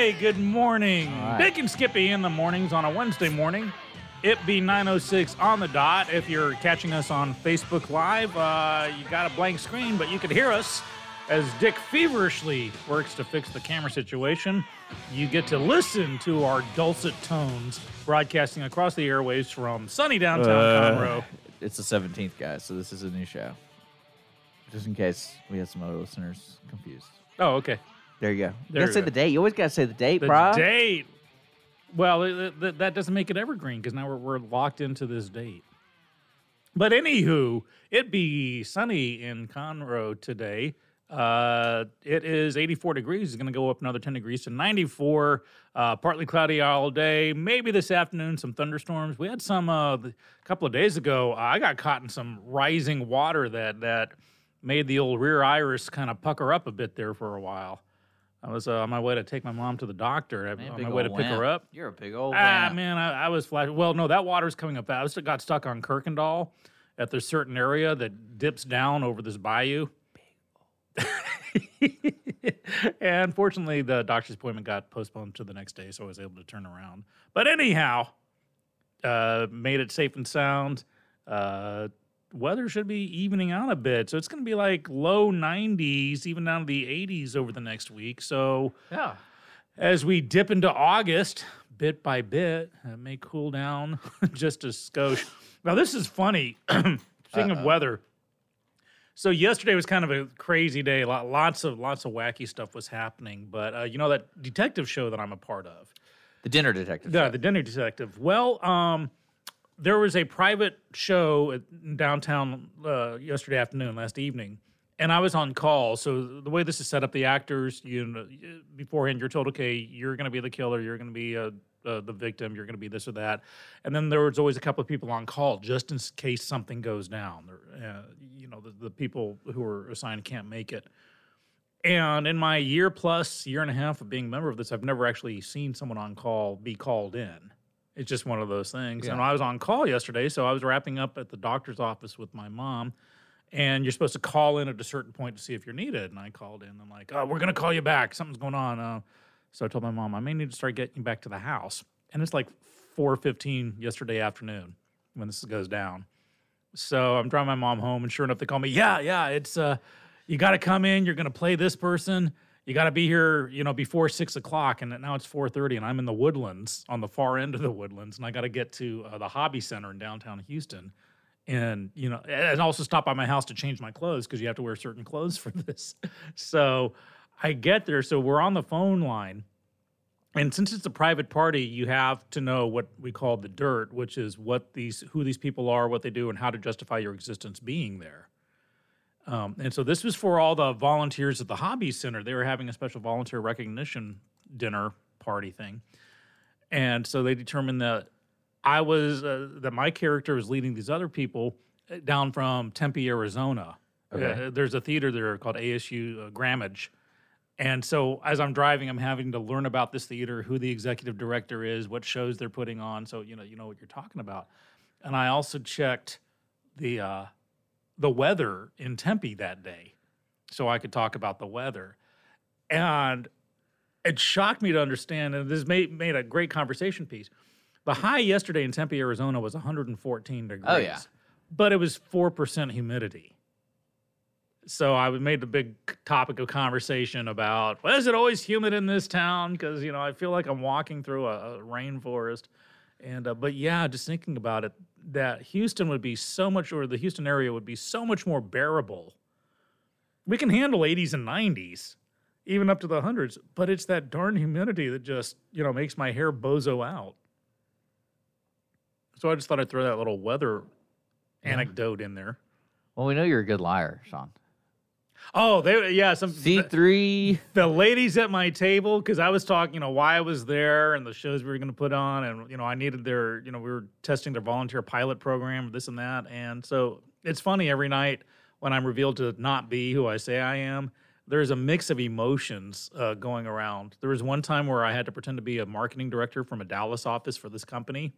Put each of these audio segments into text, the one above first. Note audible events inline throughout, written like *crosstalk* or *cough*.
Hey, good morning. Right. And Skippy in the mornings on a Wednesday morning. It be 906 on the dot. If you're catching us on Facebook Live, uh, you got a blank screen, but you can hear us as Dick feverishly works to fix the camera situation. You get to listen to our dulcet tones broadcasting across the airwaves from sunny downtown Uh, Conroe. It's the 17th, guys, so this is a new show. Just in case we had some other listeners confused. Oh, okay. There you go. There you gotta say go. the date. You always gotta say the date, The bro. date. Well, it, it- that doesn't make it evergreen because now we're, we're locked into this date. But anywho, it be sunny in Conroe today. Uh, it is 84 degrees. It's going to go up another 10 degrees to 94. Uh, partly cloudy all day. Maybe this afternoon some thunderstorms. We had some uh, a couple of days ago. I got caught in some rising water that that made the old rear iris kind of pucker up a bit there for a while. I was uh, on my way to take my mom to the doctor. Man, on my way to pick her up. You're a big old Ah, wimp. man, I, I was flash. Well, no, that water's coming up. Fast. I was, got stuck on Kirkendall at this certain area that dips down over this bayou. *laughs* and fortunately, the doctor's appointment got postponed to the next day, so I was able to turn around. But anyhow, uh, made it safe and sound. Uh, weather should be evening out a bit, so it's going to be like low 90s, even down to the 80s over the next week. So Yeah. as we dip into August, bit by bit, it may cool down *laughs* just a skosh. Now, this is funny. *clears throat* Speaking of weather, so yesterday was kind of a crazy day. Lots of lots of wacky stuff was happening. But uh, you know that detective show that I'm a part of, The dinner detective. yeah, show. the Dinner Detective. Well, um, there was a private show at, in downtown uh, yesterday afternoon, last evening, and I was on call. So the way this is set up, the actors, you know, beforehand, you're told, okay, you're going to be the killer, you're going to be uh, uh, the victim, you're going to be this or that, and then there was always a couple of people on call just in case something goes down. Uh, you know, the, the people who are assigned can't make it. And in my year plus, year and a half of being a member of this, I've never actually seen someone on call be called in. It's just one of those things. And I was on call yesterday, so I was wrapping up at the doctor's office with my mom. And you're supposed to call in at a certain point to see if you're needed. And I called in. I'm like, oh, we're going to call you back. Something's going on. Uh, so I told my mom, I may need to start getting back to the house. And it's like 4.15 yesterday afternoon when this goes down. So I'm driving my mom home, and sure enough, they call me. Yeah, yeah, it's uh, you got to come in. You're going to play this person. You got to be here, you know, before six o'clock. And now it's 4:30, and I'm in the Woodlands on the far end of the Woodlands, and I got to get to uh, the Hobby Center in downtown Houston, and you know, and also stop by my house to change my clothes because you have to wear certain clothes for *laughs* this. So I get there. So we're on the phone line, and since it's a private party, you have to know what we call the dirt, which is what these who these people are, what they do, and how to justify your existence being there. Um, and so this was for all the volunteers at the Hobby Center. They were having a special volunteer recognition dinner party thing, and so they determined that I was uh, that my character was leading these other people uh, down from Tempe, Arizona. Okay. Uh, there's a theater there called ASU uh, Gammage. And so as I'm driving, I'm having to learn about this theater, who the executive director is, what shows they're putting on. So you know, you know what you're talking about. And I also checked the uh, the weather in Tempe that day, so I could talk about the weather. And it shocked me to understand, and this made made a great conversation piece. The high yesterday in Tempe, Arizona, was 114 degrees. Oh, yeah. but it was four percent humidity. So I made the big topic of conversation about, well, is it always humid in this town? Because you know I feel like I'm walking through a, a rainforest, and uh, but yeah, just thinking about it, that Houston would be so much, or the Houston area would be so much more bearable. We can handle 80s and 90s, even up to the hundreds, but it's that darn humidity that just you know makes my hair bozo out. So I just thought I'd throw that little weather anecdote in there. Well, we know you're a good liar, Sean. Oh, they yeah, some C three. the ladies at my table because I was talking, you know, why I was there and the shows we were going to put on, and you know, I needed their, you know, we were testing their volunteer pilot program, this and that, and so it's funny every night when I'm revealed to not be who I say I am. There's a mix of emotions uh, going around. There was one time where I had to pretend to be a marketing director from a Dallas office for this company,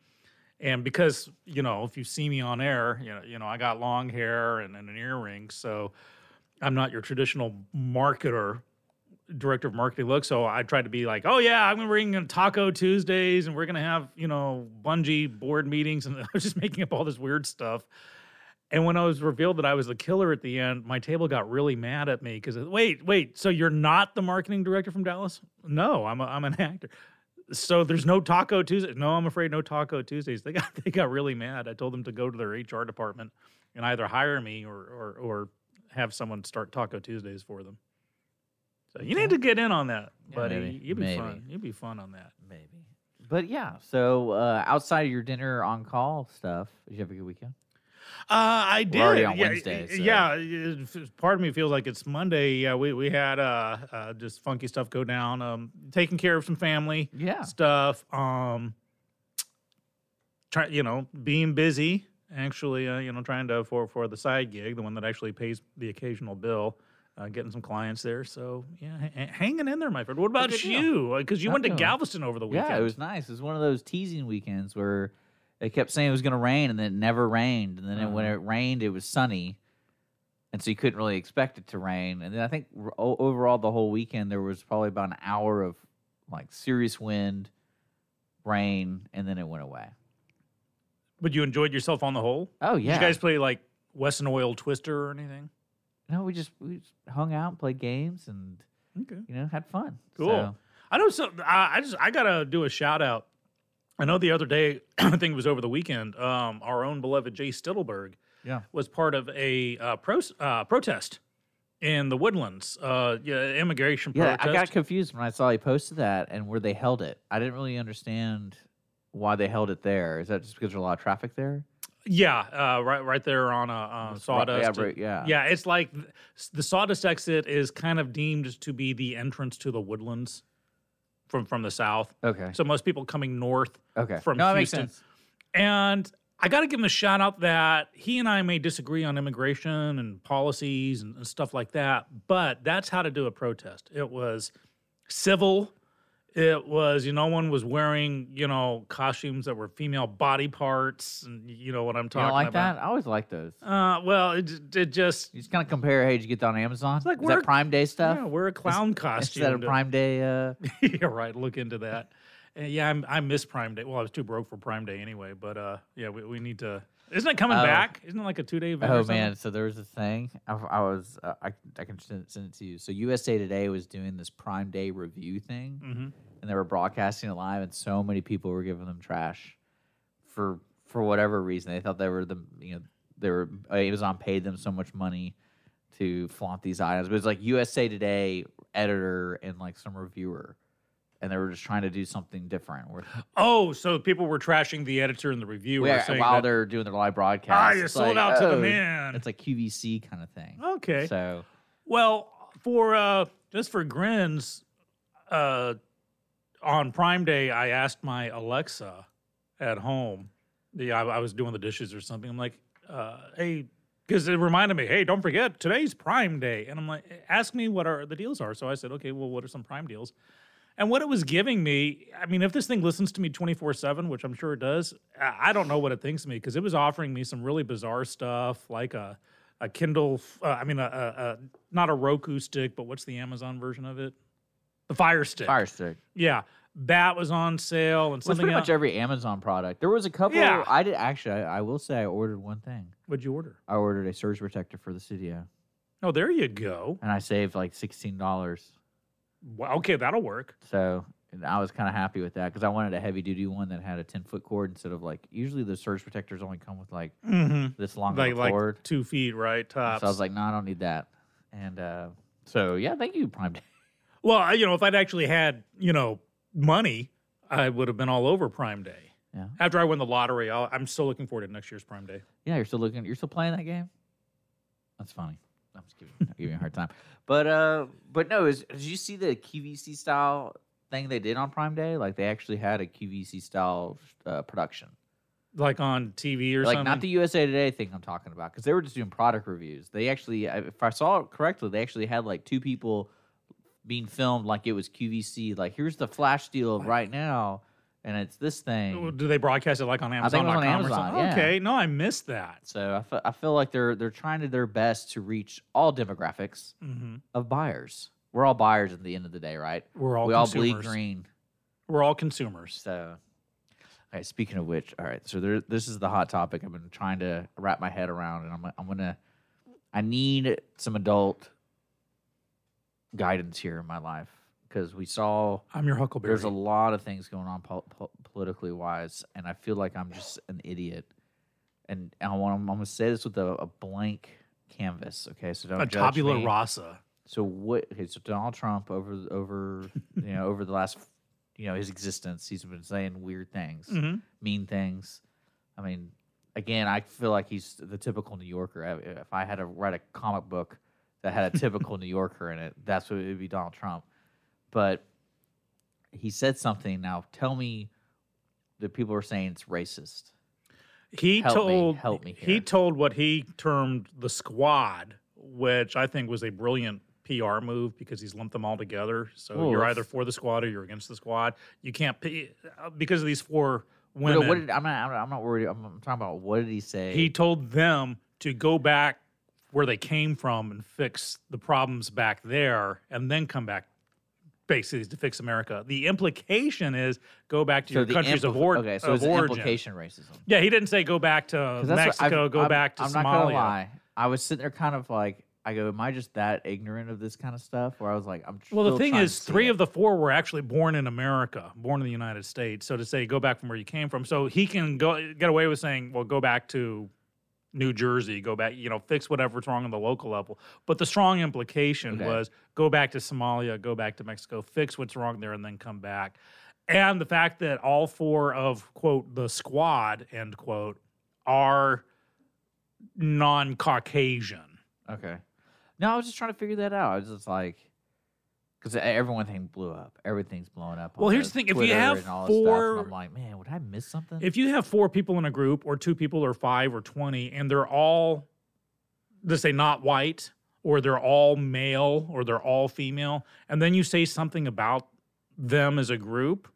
and because you know, if you see me on air, you know, you know, I got long hair and, and an earring, so I'm not your traditional marketer, director of marketing look. So I tried to be like, oh yeah, I'm gonna bring in Taco Tuesdays, and we're gonna have you know bungee board meetings, *laughs* and I was just making up all this weird stuff. And when I was revealed that I was the killer at the end, my table got really mad at me because wait, wait, so you're not the marketing director from Dallas? No, I'm a, I'm an actor. So there's no Taco Tuesday. No, I'm afraid no Taco Tuesdays. They got *laughs* they got really mad. I told them to go to their HR department and either hire me or or, or have someone start Taco Tuesdays for them. So you need to get in on that, Yeah, buddy. maybe, You'd be maybe. fun. You'd be fun on that. Maybe. But yeah, so uh, outside of your dinner on call stuff, did you have a good weekend? Uh, I did. already on yeah, Wednesday, so- Yeah, it- it- part of me feels like it's Monday. Yeah, we we had uh, uh just funky stuff go down. Um, taking care of some family Yeah. stuff. Um, try you know being busy. Actually, uh, you know, trying to for for the side gig, the one that actually pays the occasional bill. Uh, getting some clients there, so yeah, ha- hanging in there, my friend. What about good you? Because you went to. Galveston over the weekend. Yeah, it was nice. It was one of those teasing weekends where they kept saying it was going to rain and then it never rained. And then it, when Uh-huh. it rained, it was sunny. And so you couldn't really expect it to rain. And then I think r- overall, the whole weekend, there was probably about an hour of like serious wind, rain, and then it went away. But you enjoyed yourself on the whole. Oh, yeah. Did you guys play like Wesson Oil Twister or anything? no, we just, we just hung out, played games, and, Okay. you know, had fun. Cool. So, I know. So I I just I gotta do a shout out. I know the other day, *clears throat* I think it was over the weekend. Um, our own beloved Jay Stittleberg yeah. was part of a uh, pro, uh, protest in the Woodlands. Uh, yeah, immigration Yeah, protest. I got confused when I saw he posted that and where they held it. I didn't really understand why they held it there. Is that just because there's a lot of traffic there? yeah, uh, right, right there on a uh, right- sawdust. yeah, right, yeah. yeah. It's like the sawdust exit is kind of deemed to be the entrance to the Woodlands from from the south. Okay. So most people coming north Okay. from no, Houston. And I got to give him a shout out that he and I may disagree on immigration and policies and, and stuff like that, but that's how to do a protest. It was civil. It was, you know, one was wearing, you know, costumes that were female body parts, and you know what I'm You talking don't like about. that? I always like those. Uh, well, it, it just, You just kind of compare. Hey, did you get that on Amazon? like Is that Prime Day stuff? yeah, we're a clown Is costume. that a Prime Day? Uh, *laughs* yeah, right. Look into that. Yeah, I'm, I miss Prime Day. Well, I was too broke for Prime Day anyway, but uh, yeah, we, we need to. Isn't it coming Oh. back? Isn't it like a two day event? oh man! So there was a thing. I, I was. Uh, I I can send, send it to you. So USA Today was doing this Prime Day review thing, Mm-hmm. and they were broadcasting it live, and so many people were giving them trash for for whatever reason. They thought they were the you know they were Amazon paid them so much money to flaunt these items. But it's like USA Today editor and like some reviewer and they were just trying to do something different. Where, Oh, so people were trashing the editor and the reviewer saying while that, they're doing their live broadcast, ah, you sold like, out to the oh, man. It's like QVC kind of thing. okay. So Well, for uh just for grins, uh on Prime Day I asked my Alexa at home. The I, I was doing the dishes or something. I'm like, uh, hey, because it reminded me, hey, don't forget today's Prime Day, and I'm like, ask me what are the deals are. So I said, okay, well, what are some Prime deals? And what it was giving me, I mean, if this thing listens to me 24 7, which I'm sure it does, I don't know what it thinks of me because it was offering me some really bizarre stuff like a, a Kindle, uh, I mean, a, a, a, not a Roku stick, but what's the Amazon version of it? The Fire Stick. Fire Stick. Yeah. That was on sale and Well, something pretty else. much every Amazon product. There was a couple. Yeah. I did actually. I, I will say I ordered one thing. What'd you order? I ordered a surge protector for the studio, Oh, there you go. and I saved like sixteen dollars. Well, okay, that'll work. So and I was kind of happy with that because I wanted a heavy duty one that had a ten foot cord instead of like usually the surge protectors only come with like Mm-hmm. this long Like, of a like cord. two feet, right? Tops. So I was like, no, I don't need that. And uh, so yeah, thank you, Prime Day. *laughs* well, I- you know, if I'd actually had, you know, money, I would have been all over Prime Day. Yeah. After I win the lottery, I'll, I'm still looking forward to next year's Prime Day. Yeah, you're still looking. You're still playing that game. That's funny. I'm just giving, I'm giving you a hard time. But uh, but no, is did you see the QVC style thing they did on Prime Day? Like they actually had a QVC style uh, production. Like on TV or like something. not the USA Today thing I'm talking about because they were just doing product reviews. They actually, if I saw it correctly, they actually had like two people being filmed like it was QVC. Like here's the flash deal right now, and it's this thing. Do they broadcast it like on I think Amazon.com it on or Amazon, something? yeah. Okay, no, I missed that. So I I feel like they're they're trying to their best to reach all demographics hmm of buyers. We're all buyers at the end of the day, right? We're all we all bleed green. We're all consumers. So, all right. Speaking of which, all right. So there, this is the hot topic I've been trying to wrap my head around, and I'm I'm gonna, I need some adult guidance here in my life because we saw I'm your Huckleberry. there's a lot of things going on pol- pol- politically wise, and I feel like I'm just an idiot. And I want I'm gonna say this with a, a blank canvas. Okay, so don't a judge tabula me. rasa. So what? Okay, so Donald Trump over over *laughs* you know over the last you know his existence, he's been saying weird things, hmm mean things. I mean, again, I feel like he's the typical New Yorker. If I had to write a comic book that had a typical *laughs* New Yorker in it, that's what it would be Donald Trump. But he said something. Now tell me that people are saying it's racist. He Help me, told help me he told what he termed the squad, which I think was a brilliant PR move because he's lumped them all together. So Well, you're either for the squad or you're against the squad. You can't uh, because of these four What, women. what did, I'm not. I'm not- I'm not worried. I'm, I'm talking about what did he say? he told them to go back where they came from and fix the problems back there, and then come back. Basically, to fix America. The implication is go back to so your countries of, impli- or- okay, so of it's origin. implication racism. Yeah, he didn't say go back to Mexico, go I'm- back to I'm Somalia. not gonna lie. I was sitting there kind of like, I go, am I just that ignorant of this kind of stuff? Where I was like, I'm. Well, the thing is, three it. of the four were actually born in America, born in the United States. So to say go back from where you came from, so he can go get away with saying, well, go back to New Jersey, go back, you know, fix whatever's wrong on the local level. But the strong implication Okay. was go back to Somalia, go back to Mexico, fix what's wrong there, and then come back. And the fact that all four of quote the squad end quote are non-Caucasian. Okay. No, I was just trying to figure that out. I was just like, because everyone thing blew up. Everything's blowing up. Well, here's the thing, if you have this stuff, four- I'm like, man, would I miss something? if you have four people in a group or two people or five or 20 and they're all let's say not white or they're all male or they're all female and then you say something about them as a group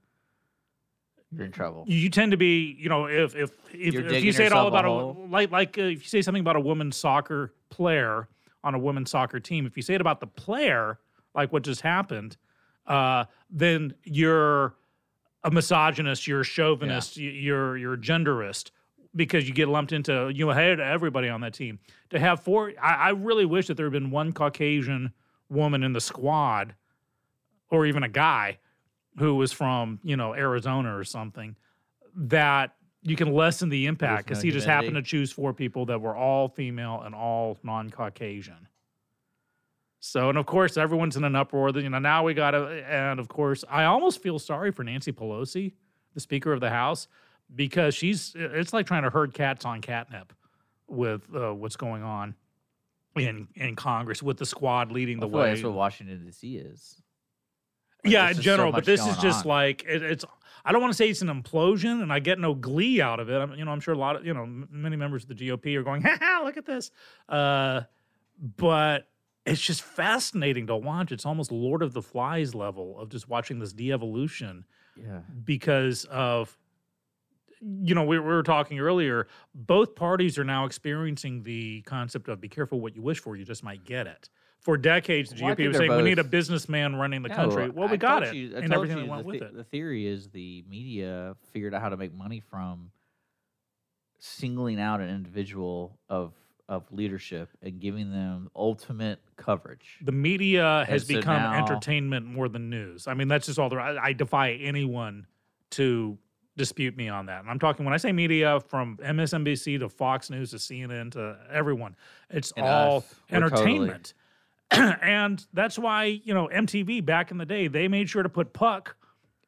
You're in trouble. you tend to be you know if if if, if you say it all a about a, hole. like like uh, if you say something about a women's soccer player on a women's soccer team if you say it about the player like what just happened uh then you're a misogynist you're a chauvinist y- you're you're a genderist because you get lumped into you know hey to everybody on that team. To have four I, I really wish that there had been one caucasian woman in the squad or even a guy who was from you know Arizona or something that you can lessen the impact because no he just happened to choose four people that were all female and all non-Caucasian. So, and of course, everyone's in an uproar. You know, now we got to, and of course, I almost feel sorry for Nancy Pelosi, the Speaker of the House, because she's, it's like trying to herd cats on catnip with uh, what's going on in in Congress with the squad leading the like way. that's what Washington D.C. is. Like, yeah, in just so general, but this is just on. like it, it's. I don't want to say it's an implosion, and I get no glee out of it. I'm, you know, I'm sure a lot of you know many members of the GOP are going, *laughs* "Ha ha, look at this," uh, but it's just fascinating to watch. It's almost Lord of the Flies level of just watching this de-evolution yeah. because of you know we, we were talking earlier both parties are now experiencing the concept of be careful what you wish for you just might get it for decades the Well, gop was saying we need a businessman running the No, country well we I got it you- and everything that went the, with it The theory is the media figured out how to make money from singling out an individual of leadership and giving them ultimate coverage. the media has so become now- entertainment more than news i mean that's just all there I, I defy anyone to dispute me on that and i'm talking when i say media from msnbc to fox news to cnn to everyone it's And all us. We're totally- entertainment *clears throat* and that's why you know mtv back in the day they made sure to put puck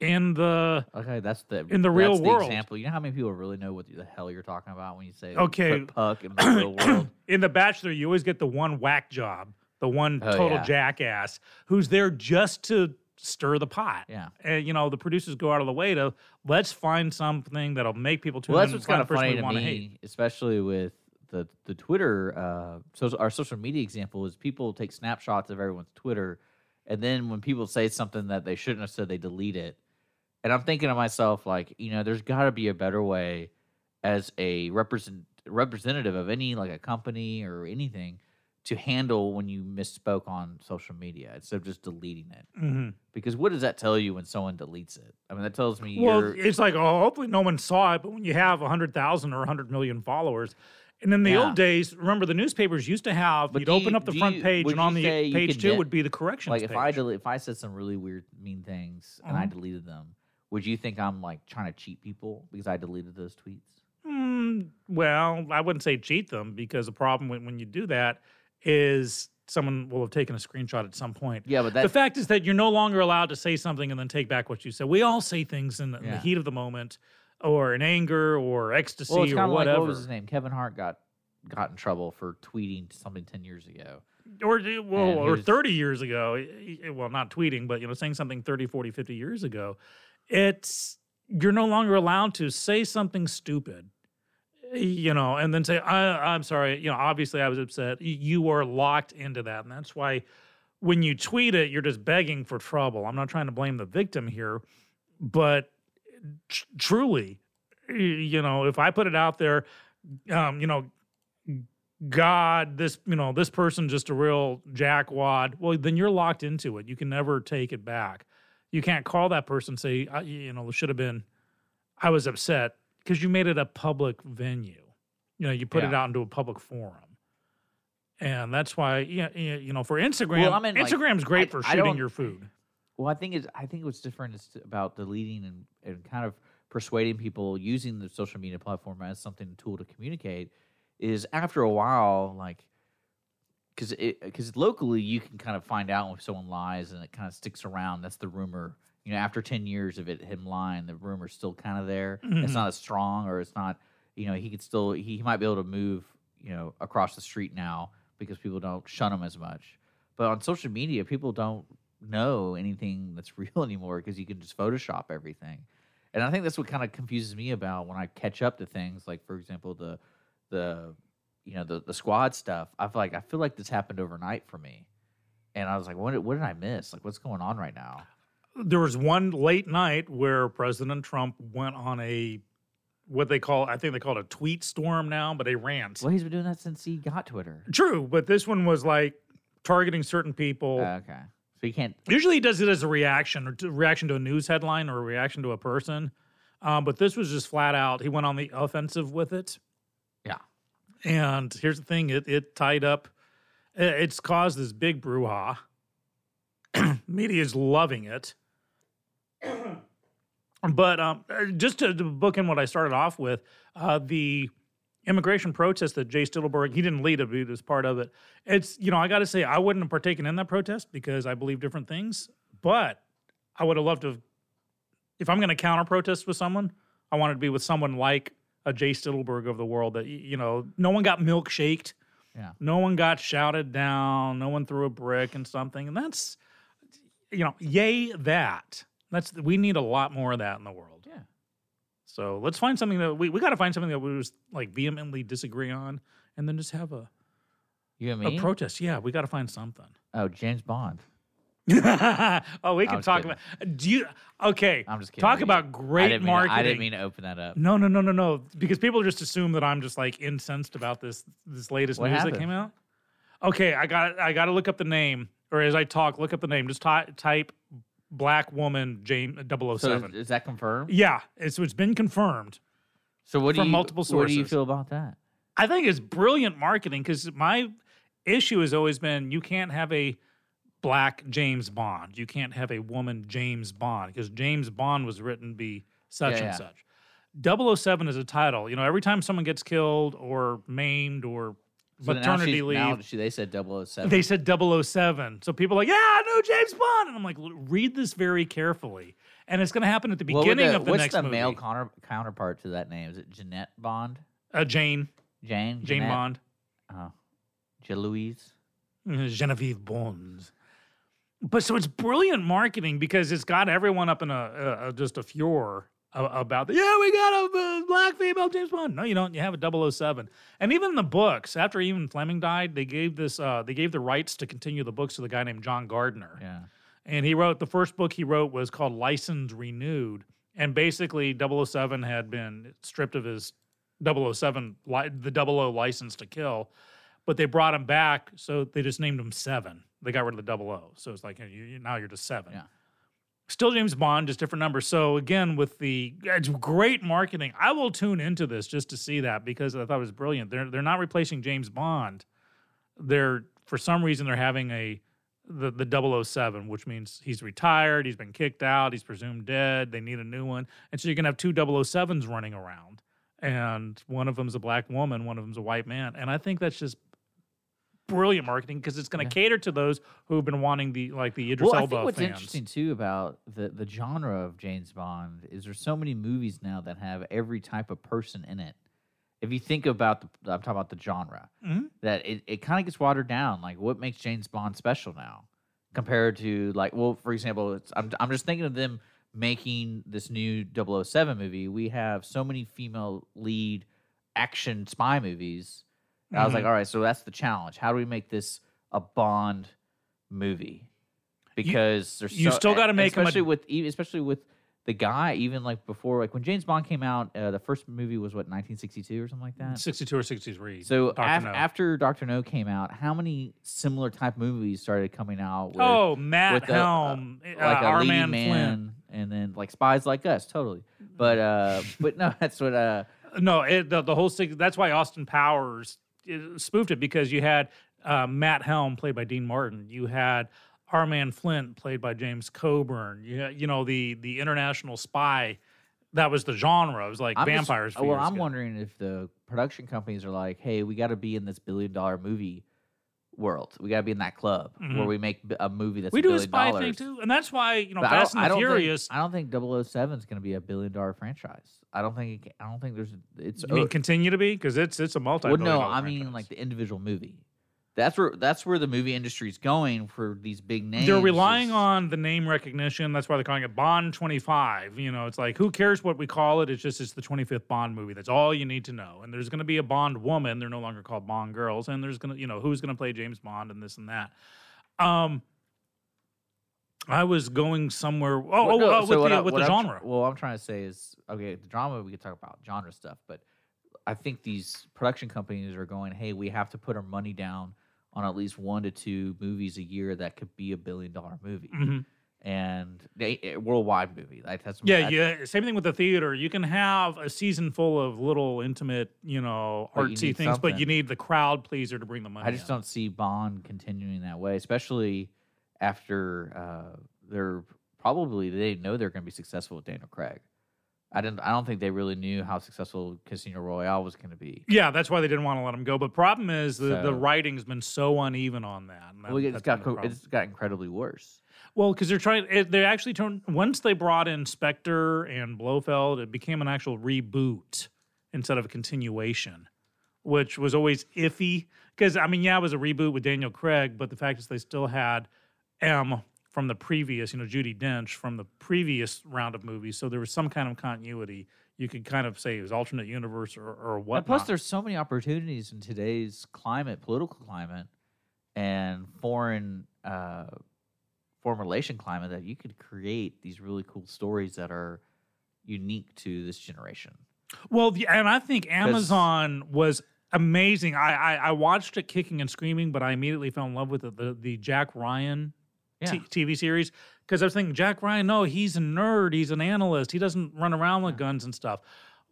in the Okay, that's the In the real world. example. You know how many people really know what the hell you're talking about when you say Okay. puck in the *clears throat* real world? in the bachelor you always get the one whack job the one Oh, total yeah. jackass who's there just to stir the pot Yeah. and you know the producers go out of the way to let's find something that'll make people tune Well, that's what's kind of funny to want to hate me, especially with the the Twitter. Uh, so our social media example is people take snapshots of everyone's Twitter, and then when people say something that they shouldn't have said, they delete it. And I'm thinking to myself, like, you know, there's got to be a better way, as a represent representative of any like a company or anything, to handle when you misspoke on social media instead of just deleting it. Mhm. Because what does that tell you when someone deletes it? I mean, that tells me well you're it's like oh hopefully no one saw it but when you have 100000 or 100 million followers and in the Yeah. old days remember the newspapers used to have But you'd open you- up the front you- page and on the page two would be the corrections like if I page. delete, if I said some really weird, mean things and I Uh-huh. deleted them, would you think I'm like trying to cheat people because I deleted those tweets? Mm, well, I wouldn't say cheat them because the problem when, when you do that is someone will have taken a screenshot at some point. Yeah, but the fact is that you're no longer allowed to say something and then take back what you said. We all say things in, the- in the heat of the moment or in anger or ecstasy well, it's or of like whatever. what was his name? Kevin Hart got got in trouble for tweeting something ten years ago. or well, or 30 years ago well not tweeting but you know saying something 30 40 50 years ago it's you're no longer allowed to say something stupid you know and then say I, i'm sorry you know obviously i was upset you are locked into that and that's why when you tweet it you're just begging for trouble i'm not trying to blame the victim here but tr- truly you know if i put it out there um, you know God, this you know this person just a real jackwad. Well, then you're locked into it. You can never take it back. You can't call that person and say I, you know it should have been. I was upset because you made it a public venue. You know, you put it out into a public forum, and that's why yeah yeah, you know for Instagram. Well, I mean, like, Instagram's great I- for shooting your food. Well, I think it's I think what's different is about deleting and, and kind of persuading people using the social media platform as something tool to communicate is after a while like because because locally you can kind of find out when someone lies and it kind of sticks around. That's the rumor. You know, after ten years of it him lying, the rumor's still kind of there. Mhm. It's not as strong, or it's not. You know, he could still he, he might be able to move. You know, across the street now because people don't shun him as much. But on social media, people don't know anything that's *laughs* real anymore because you can just Photoshop everything. And I think that's what kind of confuses me about when I catch up to things like, for example, the the you know the the squad stuff. I feel like I feel like this happened overnight for me, and I was like, what did, what did I miss? Like, what's going on right now? There was one late night where President Trump went on a what they call I think they call it a tweet storm now, but a rant. Well, he's been doing that since he got Twitter. True, but this one was like targeting certain people. Uh, okay, so you can't. Usually, he does it as a reaction or to reaction to a news headline or a reaction to a person. Um, but this was just flat out. He went on the offensive with it. And here's the thing: it it tied up. It's caused this big brouhaha. *clears throat* Media is loving it. *clears throat* but um, uh, just to, to book in what I started off with, uh, the immigration protest that Jay Stillberg he didn't lead it, but he was part of it. It's you know I got to say I wouldn't have partaken in that protest because I believe different things, but I would have loved to. have If I'm going to counter protest with someone, I wanted to be with someone like a Jay Stillberg of the world that you know no one got milkshaked. Yeah. No one got shouted down. No one threw a brick and something. And that's, you know, yay that. That's we need a lot more of that in the world. Yeah. So let's find something that we, we got to find something that we just like vehemently disagree on, and then just have a, You and a protest. Yeah, we got to find something. oh, James Bond. *laughs* oh, we can talk kidding. about. Do you? Okay, I'm just kidding. talk about great mean, marketing. I didn't mean to open that up. No, no, no, no, no. Because people just assume that I'm just like incensed about this this latest What news happened? that came out. Okay, I got I got to look up the name, or as I talk, look up the name. Just ty- type black woman James uh, 007. So is, is that confirmed? yeah, it's it's been confirmed. So what do From you multiple sources? What do you feel about that? I think it's brilliant marketing because my issue has always been you can't have a black James Bond. You can't have a woman James Bond because James Bond was written to be such Yeah, and yeah. such. 007 is a title. You know, every time someone gets killed or maimed or So maternity leave, she, they said 007. they said 007. So people are like, yeah, I know James Bond. And I'm like, read this very carefully. And it's going to happen at the beginning the- of the what's next the movie. male counter, counterpart to that name? Is it Jeanette Bond? uh, Jane, Jane? Jane Jeanette? Bond. Oh. Louise? Genevieve Bonds. But so it's brilliant marketing because it's got everyone up in a, a, a just a furor about the, yeah, we got a uh, black female James Bond. No, you don't. You have a 007. And even the books, after even Fleming died, they gave this uh, they gave the rights to continue the books to the guy named John Gardner. Yeah. And he wrote the first book he wrote was called License Renewed. And basically 007 had been stripped of his 007 li- the 00 license to kill, but they brought him back so they just named him 7. They got rid of the double O, So it's like you, you- now you're just 7. Yeah. Still James Bond, just different numbers. So again, with the it's great marketing. I will tune into this just to see that because I thought it was brilliant. They're they're not replacing James Bond. They're for some reason they're having a the the 007, which means he's retired, he's been kicked out, he's presumed dead. They need a new one, and so you're gonna have two 007s running around, and one of them's a black woman, one of them's a white man, and I think that's just brilliant marketing because it's gonna Yeah. cater to those who have been wanting the like the Idris Well, I think what's fans. interesting too about the the genre of James Bond is there's so many movies now that have every type of person in it. If you think about the, I'm talking about the genre, Mhm. that it, it kind of gets watered down. Like what makes James Bond special now compared to like, well, for example, it's, I'm I'm just thinking of them making this new 007 movie. We have so many female lead action spy movies. I was like, Mhm. all right, so that's the challenge. How do we make this a Bond movie? Because there's you so, still gotta make 'em a- especially with e- especially with the guy. Even like before, like when James Bond came out, uh, the first movie was what 1962 or something like that. 62 or 63. So Dr. af- No. after Doctor No came out, how many similar type movies started coming out? With, oh, Matt with a- Helm, uh, like a our leading man, man, and then like spies like us, totally. But uh, but no, *laughs* that's what uh. Flynn. No, it, the, the whole thing. That's why Austin Powers uh, spoofed it because you had uh, Matt Helm played by Dean Martin. You had Our Man Flint played by James Coburn. You had, you know the the international spy. That was the genre. It was like I'm vampires. for well, I'm ago. wondering if the production companies are like, "Hey, we got to be in this billion dollar movie world. We got to be in that club where Mhm. we make a movie that's we a do a spy dollars." thing too, and that's why you know But I Fast don't- and I the don't think- Furious. I don't think 007 is going to be a billion dollar franchise. I don't think. It, I don't think there's. It's. you mean continue to be because it's it's a multi. well, no, I mean like the individual movie. That's where that's where the movie industry is going for these big names. They're relying on the name recognition. That's why they're calling it Bond 25. You know, it's like, who cares what we call it? It's just, it's the 25th Bond movie. That's all you need to know. And there's going to be a Bond woman. They're no longer called Bond girls. And there's going to, you know, who's going to play James Bond and this and that. Um, I was going somewhere. Oh, Well, oh, no, uh, so with the, I- with the I'm genre. well, I'm trying to say is okay. The drama we could talk about genre stuff, but I think these production companies are going, hey, we have to put our money down on at least one to two movies a year that could be a billion dollar movie Mhm. and they, a worldwide movie. Like that's Yeah, yeah. Same thing with the theater. You can have a season full of little intimate, you know, artsy things, but you need the crowd pleaser to bring the money. I just in. don't see Bond continuing that way, especially after uh, they're probably they know they're going to be successful with Daniel Craig. I didn't. I don't think they really knew how successful Casino Royale was going to be. Yeah, that's why they didn't want to let him go. But problem is the, the writing's been so uneven on that. and that- Well, it's got been the co- problem. it's got incredibly worse. Well, because they're trying. It, they actually turned once they brought in Spectre and Blofeld, it became an actual reboot instead of a continuation, which was always iffy. Because I mean, yeah, it was a reboot with Daniel Craig, but the fact is they still had M from the previous, you know, Judi Dench from the previous round of movies, so there was some kind of continuity. You could kind of say it was alternate universe or, or what. Plus, there's so many opportunities in today's climate, political climate, and foreign uh, foreign relation climate that you could create these really cool stories that are unique to this generation. Well, the, and I think Amazon was amazing. I, I I watched it kicking and screaming, but I immediately fell in love with it. The the Jack Ryan Yeah. t- TV series because I was thinking Jack Ryan. No, he's a nerd. He's an analyst. He doesn't run around with guns and stuff.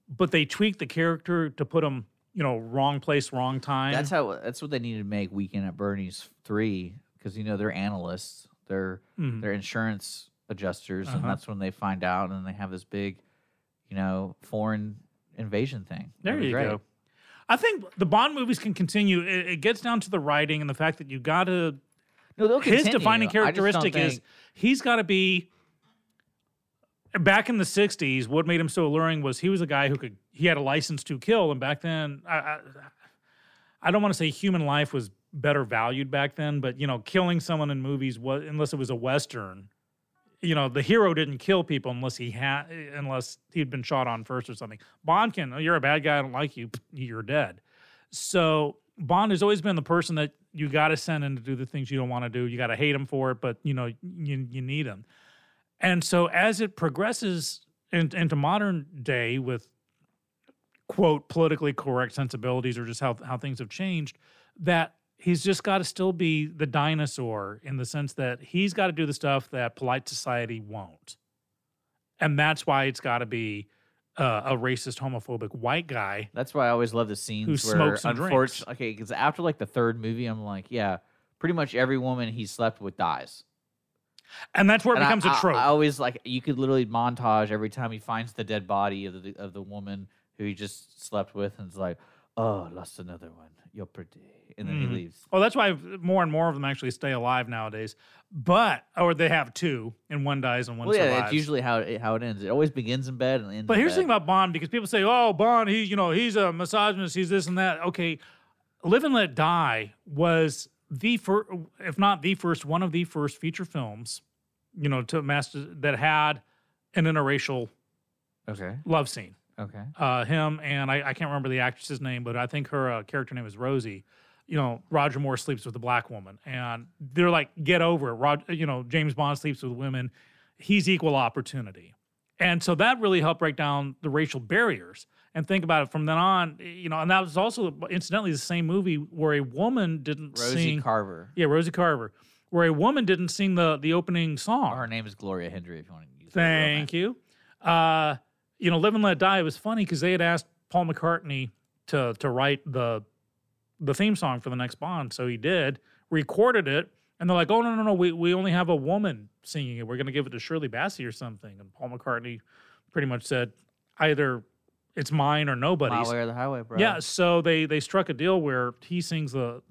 But they tweaked the character to put him, you know, wrong place, wrong time. That's how. That's what they needed to make Weekend at Bernie's three because you know they're analysts, they're Mhm. they're insurance adjusters, and Uh-huh. that's when they find out, and they have this big, you know, foreign invasion thing. There you great. go. I think the Bond movies can continue. It, it gets down to the writing and the fact that you got to No, his continue. defining I just don't characteristic is think- he's got to be back in the 60s what made him so alluring was he was a guy who could he had a license to kill and back then i i, I don't want to say human life was better valued back then but you know killing someone in movies was unless it was a western you know the hero didn't kill people unless he had unless he'd been shot on first or something bond can oh, you're a bad guy i don't like you you're dead so Bond has always been the person that you got to send in to do the things you don't want to do. You got to hate him for it, but you know you you need him. And so as it progresses in, into modern day with quote politically correct sensibilities or just how how things have changed, that he's just got to still be the dinosaur in the sense that he's got to do the stuff that polite society won't. And that's why it's got to be uh, a racist, homophobic white guy That's why I always love the scenes where, smokes and drinks. unfortunately, okay, because after like the third movie, I'm like, yeah, pretty much every woman he slept with dies. and that's where it And I- becomes a I- trope. I, always like you could literally montage every time he finds the dead body of the of the woman who he just slept with, and it's like, oh, lost another one. You're pretty, and then Mhm. he leaves. Well, that's why more and more of them actually stay alive nowadays. But or they have two, and one dies and one Well, yeah, survives. that's usually how it, how it ends. It always begins in bed and ends. but here's the thing about Bond because people say, "Oh, Bond, he, you know, he's a misogynist, he's this and that." Okay, Live and Let Die was the first, if not the first, one of the first feature films, you know, to master that had an interracial Okay. love scene. Okay. uh, him and I, I can't remember the actress's name, but I think her uh, character name is Rosie. You know, Roger Moore sleeps with a black woman, and they're like, "Get over it." Rod, you know, James Bond sleeps with women. He's equal opportunity, and so that really helped break down the racial barriers. And think about it from then on, you know, and that was also incidentally the same movie where a woman didn't Rosie sing. Carver. yeah, Rosie Carver, where a woman didn't sing the the opening song. Her name is Gloria Hendry. If you want to use her real name. Thank you. Uh, you know, Live and Let Die. It was funny because they had asked Paul McCartney to to write the the theme song for the next Bond, so he did. Recorded it, and they're like, "Oh no, no, no! We we only have a woman singing it. We're going to give it to Shirley Bassey or something." And Paul McCartney pretty much said, "Either it's mine or nobody's." the highway, bro. Yeah, so they they struck a deal where he sings the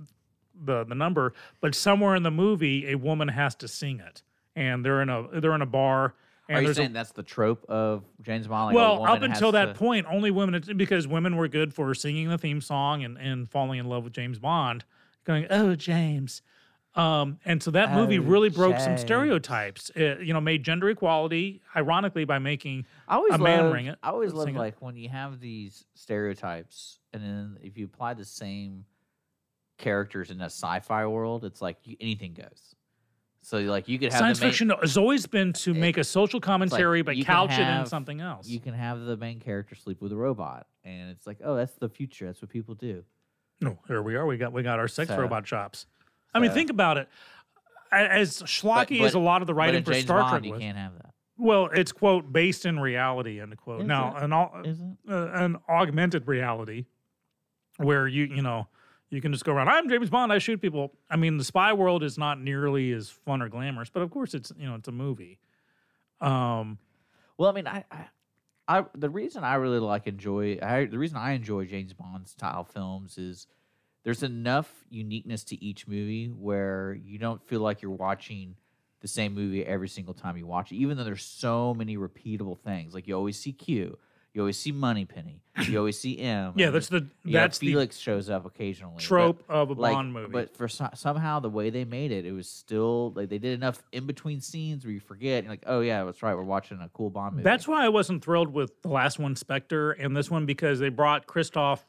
the the number, but somewhere in the movie, a woman has to sing it, and they're in a they're in a bar. And Are you there's a- saying that's the trope of James Bond? Like well, up until that to- point, only women because women were good for singing the theme song and, and falling in love with James Bond, going, "Oh, James." Um, and so that movie Oh, really broke some stereotypes. It, you know, made gender equality, ironically, by making I always a man ring it, I always love it. like when you have these stereotypes, and then if you apply the same characters in a sci-fi world, it's like you, anything goes. So like you could have science main, fiction has always been to make a social commentary, but you can couch it in something else. You can have the main character sleep with a robot, and it's like, oh, that's the future. That's what people do. No, here we are. We got we got our sex So- robot chops. I mean, think about it. As schlocky but- as a lot of the But writing in for Star Bond, Trek you can't have that. well, it's quote based in reality end quote. Is now, it? an uh, an augmented reality where you you know you can just go around. I'm James Bond. I shoot people. I mean, the spy world is not nearly as fun or glamorous, but of course it's you know it's a movie. Um, Well, I mean, I, I I the reason I really like enjoy I the reason I enjoy James Bond style films is there's enough uniqueness to each movie where you don't feel like you're watching the same movie every single time you watch it, even though there's so many repeatable things. Like you always see Q, you always see Moneypenny, you always see M. Yeah, that's the know, that's the Felix shows up occasionally. but- trope of a like, Bond movie. But for so- somehow the way they made it, it was still like they did enough in between scenes where you forget. You're like, oh yeah, that's right, we're watching a cool Bond movie. That's why I wasn't thrilled with the last one, Spectre, and this one because they brought Christoph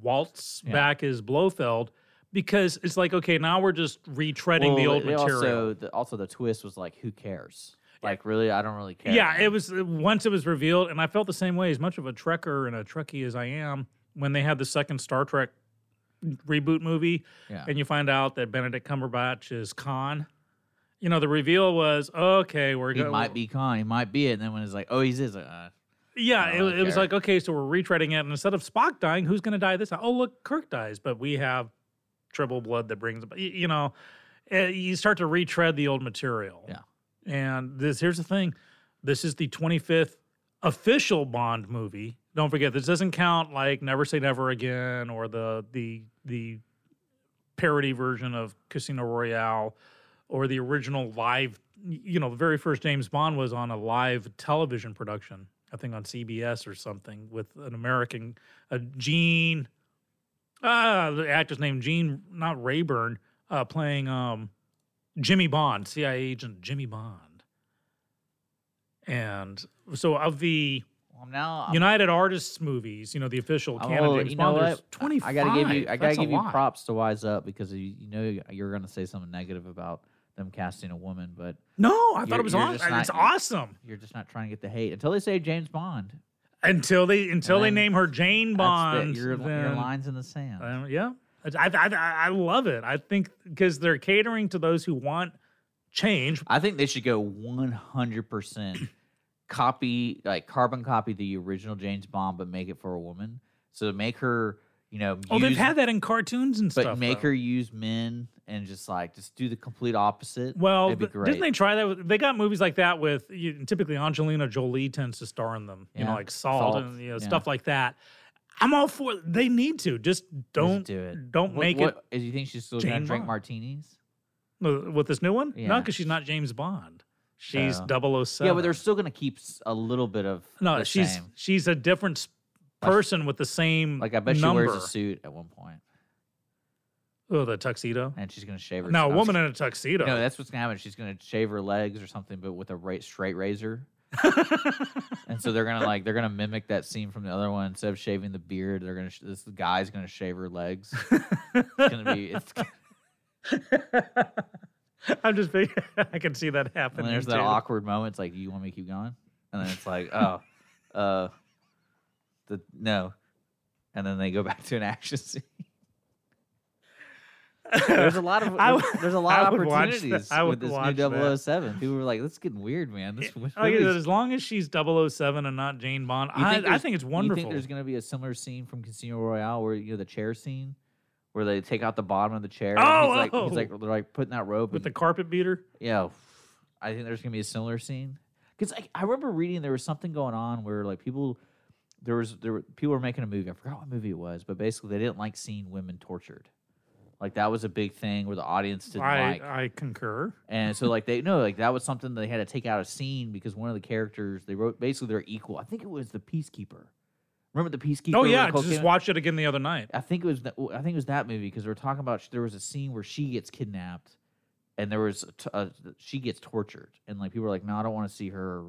Waltz Yeah. back as Blofeld. Because it's like, okay, now we're just retreading the old material. Also, the, also the twist was like, who cares? Like, really, I don't really care. Yeah, it was uh, once it was revealed, and I felt the same way. As much of a Trekker and a Trekkie as I am, when they had the second Star Trek reboot movie, Yeah. and you find out that Benedict Cumberbatch is Khan. You know, the reveal was okay. We're going. He go- might be Khan, he might be it. And then when it's like, oh, he's is uh, Yeah, it, don't it was like okay, so we're retreading it, and instead of Spock dying, who's going to die this time? Oh, look, Kirk dies, but we have Tribble blood that brings. You know, eh, you start to retread the old material. Yeah. And this here's the thing, this is the 25th official Bond movie. Don't forget, this doesn't count like Never Say Never Again or the the the parody version of Casino Royale or the original live. You know, the very first James Bond was on a live television production. I think on CBS or something with an American, a Gene, ah, the actor's name Gene, not Rayburn, uh, playing um, Jimmy Bond, CIA agent Jimmy Bond. And so of the well, now I'm, United Artists movies, you know, the official I'm canon James you know Bond, what? 25. I gotta give you, I gotta That's give you lot. props to wise up because you, you know you're gonna say something negative about them casting a woman, but No, I thought it was awesome. It's awesome you're just not trying to get the hate until they say James Bond. until they until they name her Jane Bond. your, your lines in the sand. Um, yeah, I, I, I, I love it. I think because they're catering to those who want change. I think they should go 100% copy, like carbon copy the original James Bond, but make it for a woman. So make her, you know, Oh, they've had that in cartoons and but stuff. But make though. her use men and just like just do the complete opposite. Well, It'd be great. didn't they try that? With, they got movies like that with you, typically Angelina Jolie tends to star in them. You know, like Salt, Salt, and you know, yeah. stuff like that. I'm all for. They need to just don't Just do it. Don't What- make what, Do you think she's still gonna Jane drink Bond. martinis? uh, with this new one. Yeah. No, because she's not James Bond. She's So- 007. Yeah, but they're still gonna keep s- a little bit of no. the she's same. she's a different s- Like- person with the same Like I bet number. she wears a suit at one point, Oh, the tuxedo. and she's gonna shave her. No, a I'm woman in a tuxedo. No, that's what's gonna happen. She's gonna shave her legs or something, but with a ra- straight razor. *laughs* and so they're gonna like they're gonna mimic that scene from the other one. Instead of shaving the beard, they're gonna sh- this guy's gonna shave her legs. It's gonna be. It's, *laughs* I'm just big. *laughs* I can see that and happening. there's that too. awkward moment. It's like, you want me to keep going? And then it's like, oh, uh, the no. And then they go back to an action scene. There's a lot of *laughs* there's, a lot of opportunities with this new that. 007. People were like, "That's getting weird, man." This, this Like I said, movie's- as long as she's 007 and not Jane Bond, You I, I think it's You wonderful. think there's going to be a similar scene from Casino Royale where you know the chair scene, where they take out the bottom of the chair? and Oh, he's like, oh. he's like, they're like putting that rope. with the carpet beater. yeah, I think there's going to be a similar scene because I, I remember reading there was something going on where like people. There was there were people were making a movie. I forgot what movie it was, but basically they didn't like seeing women tortured. Like that was a big thing where the audience didn't I like. I concur. And so like they no like that was something they had to take out a scene because one of the characters they wrote basically they're equal. I think it was the peacekeeper. Remember the peacekeeper? Oh yeah, just watched it again the other night. I think it was that. I think it was that movie because they were talking about there was a scene where she gets kidnapped, and there was t- uh, she gets tortured, and like people were like, "No, I don't want to see her.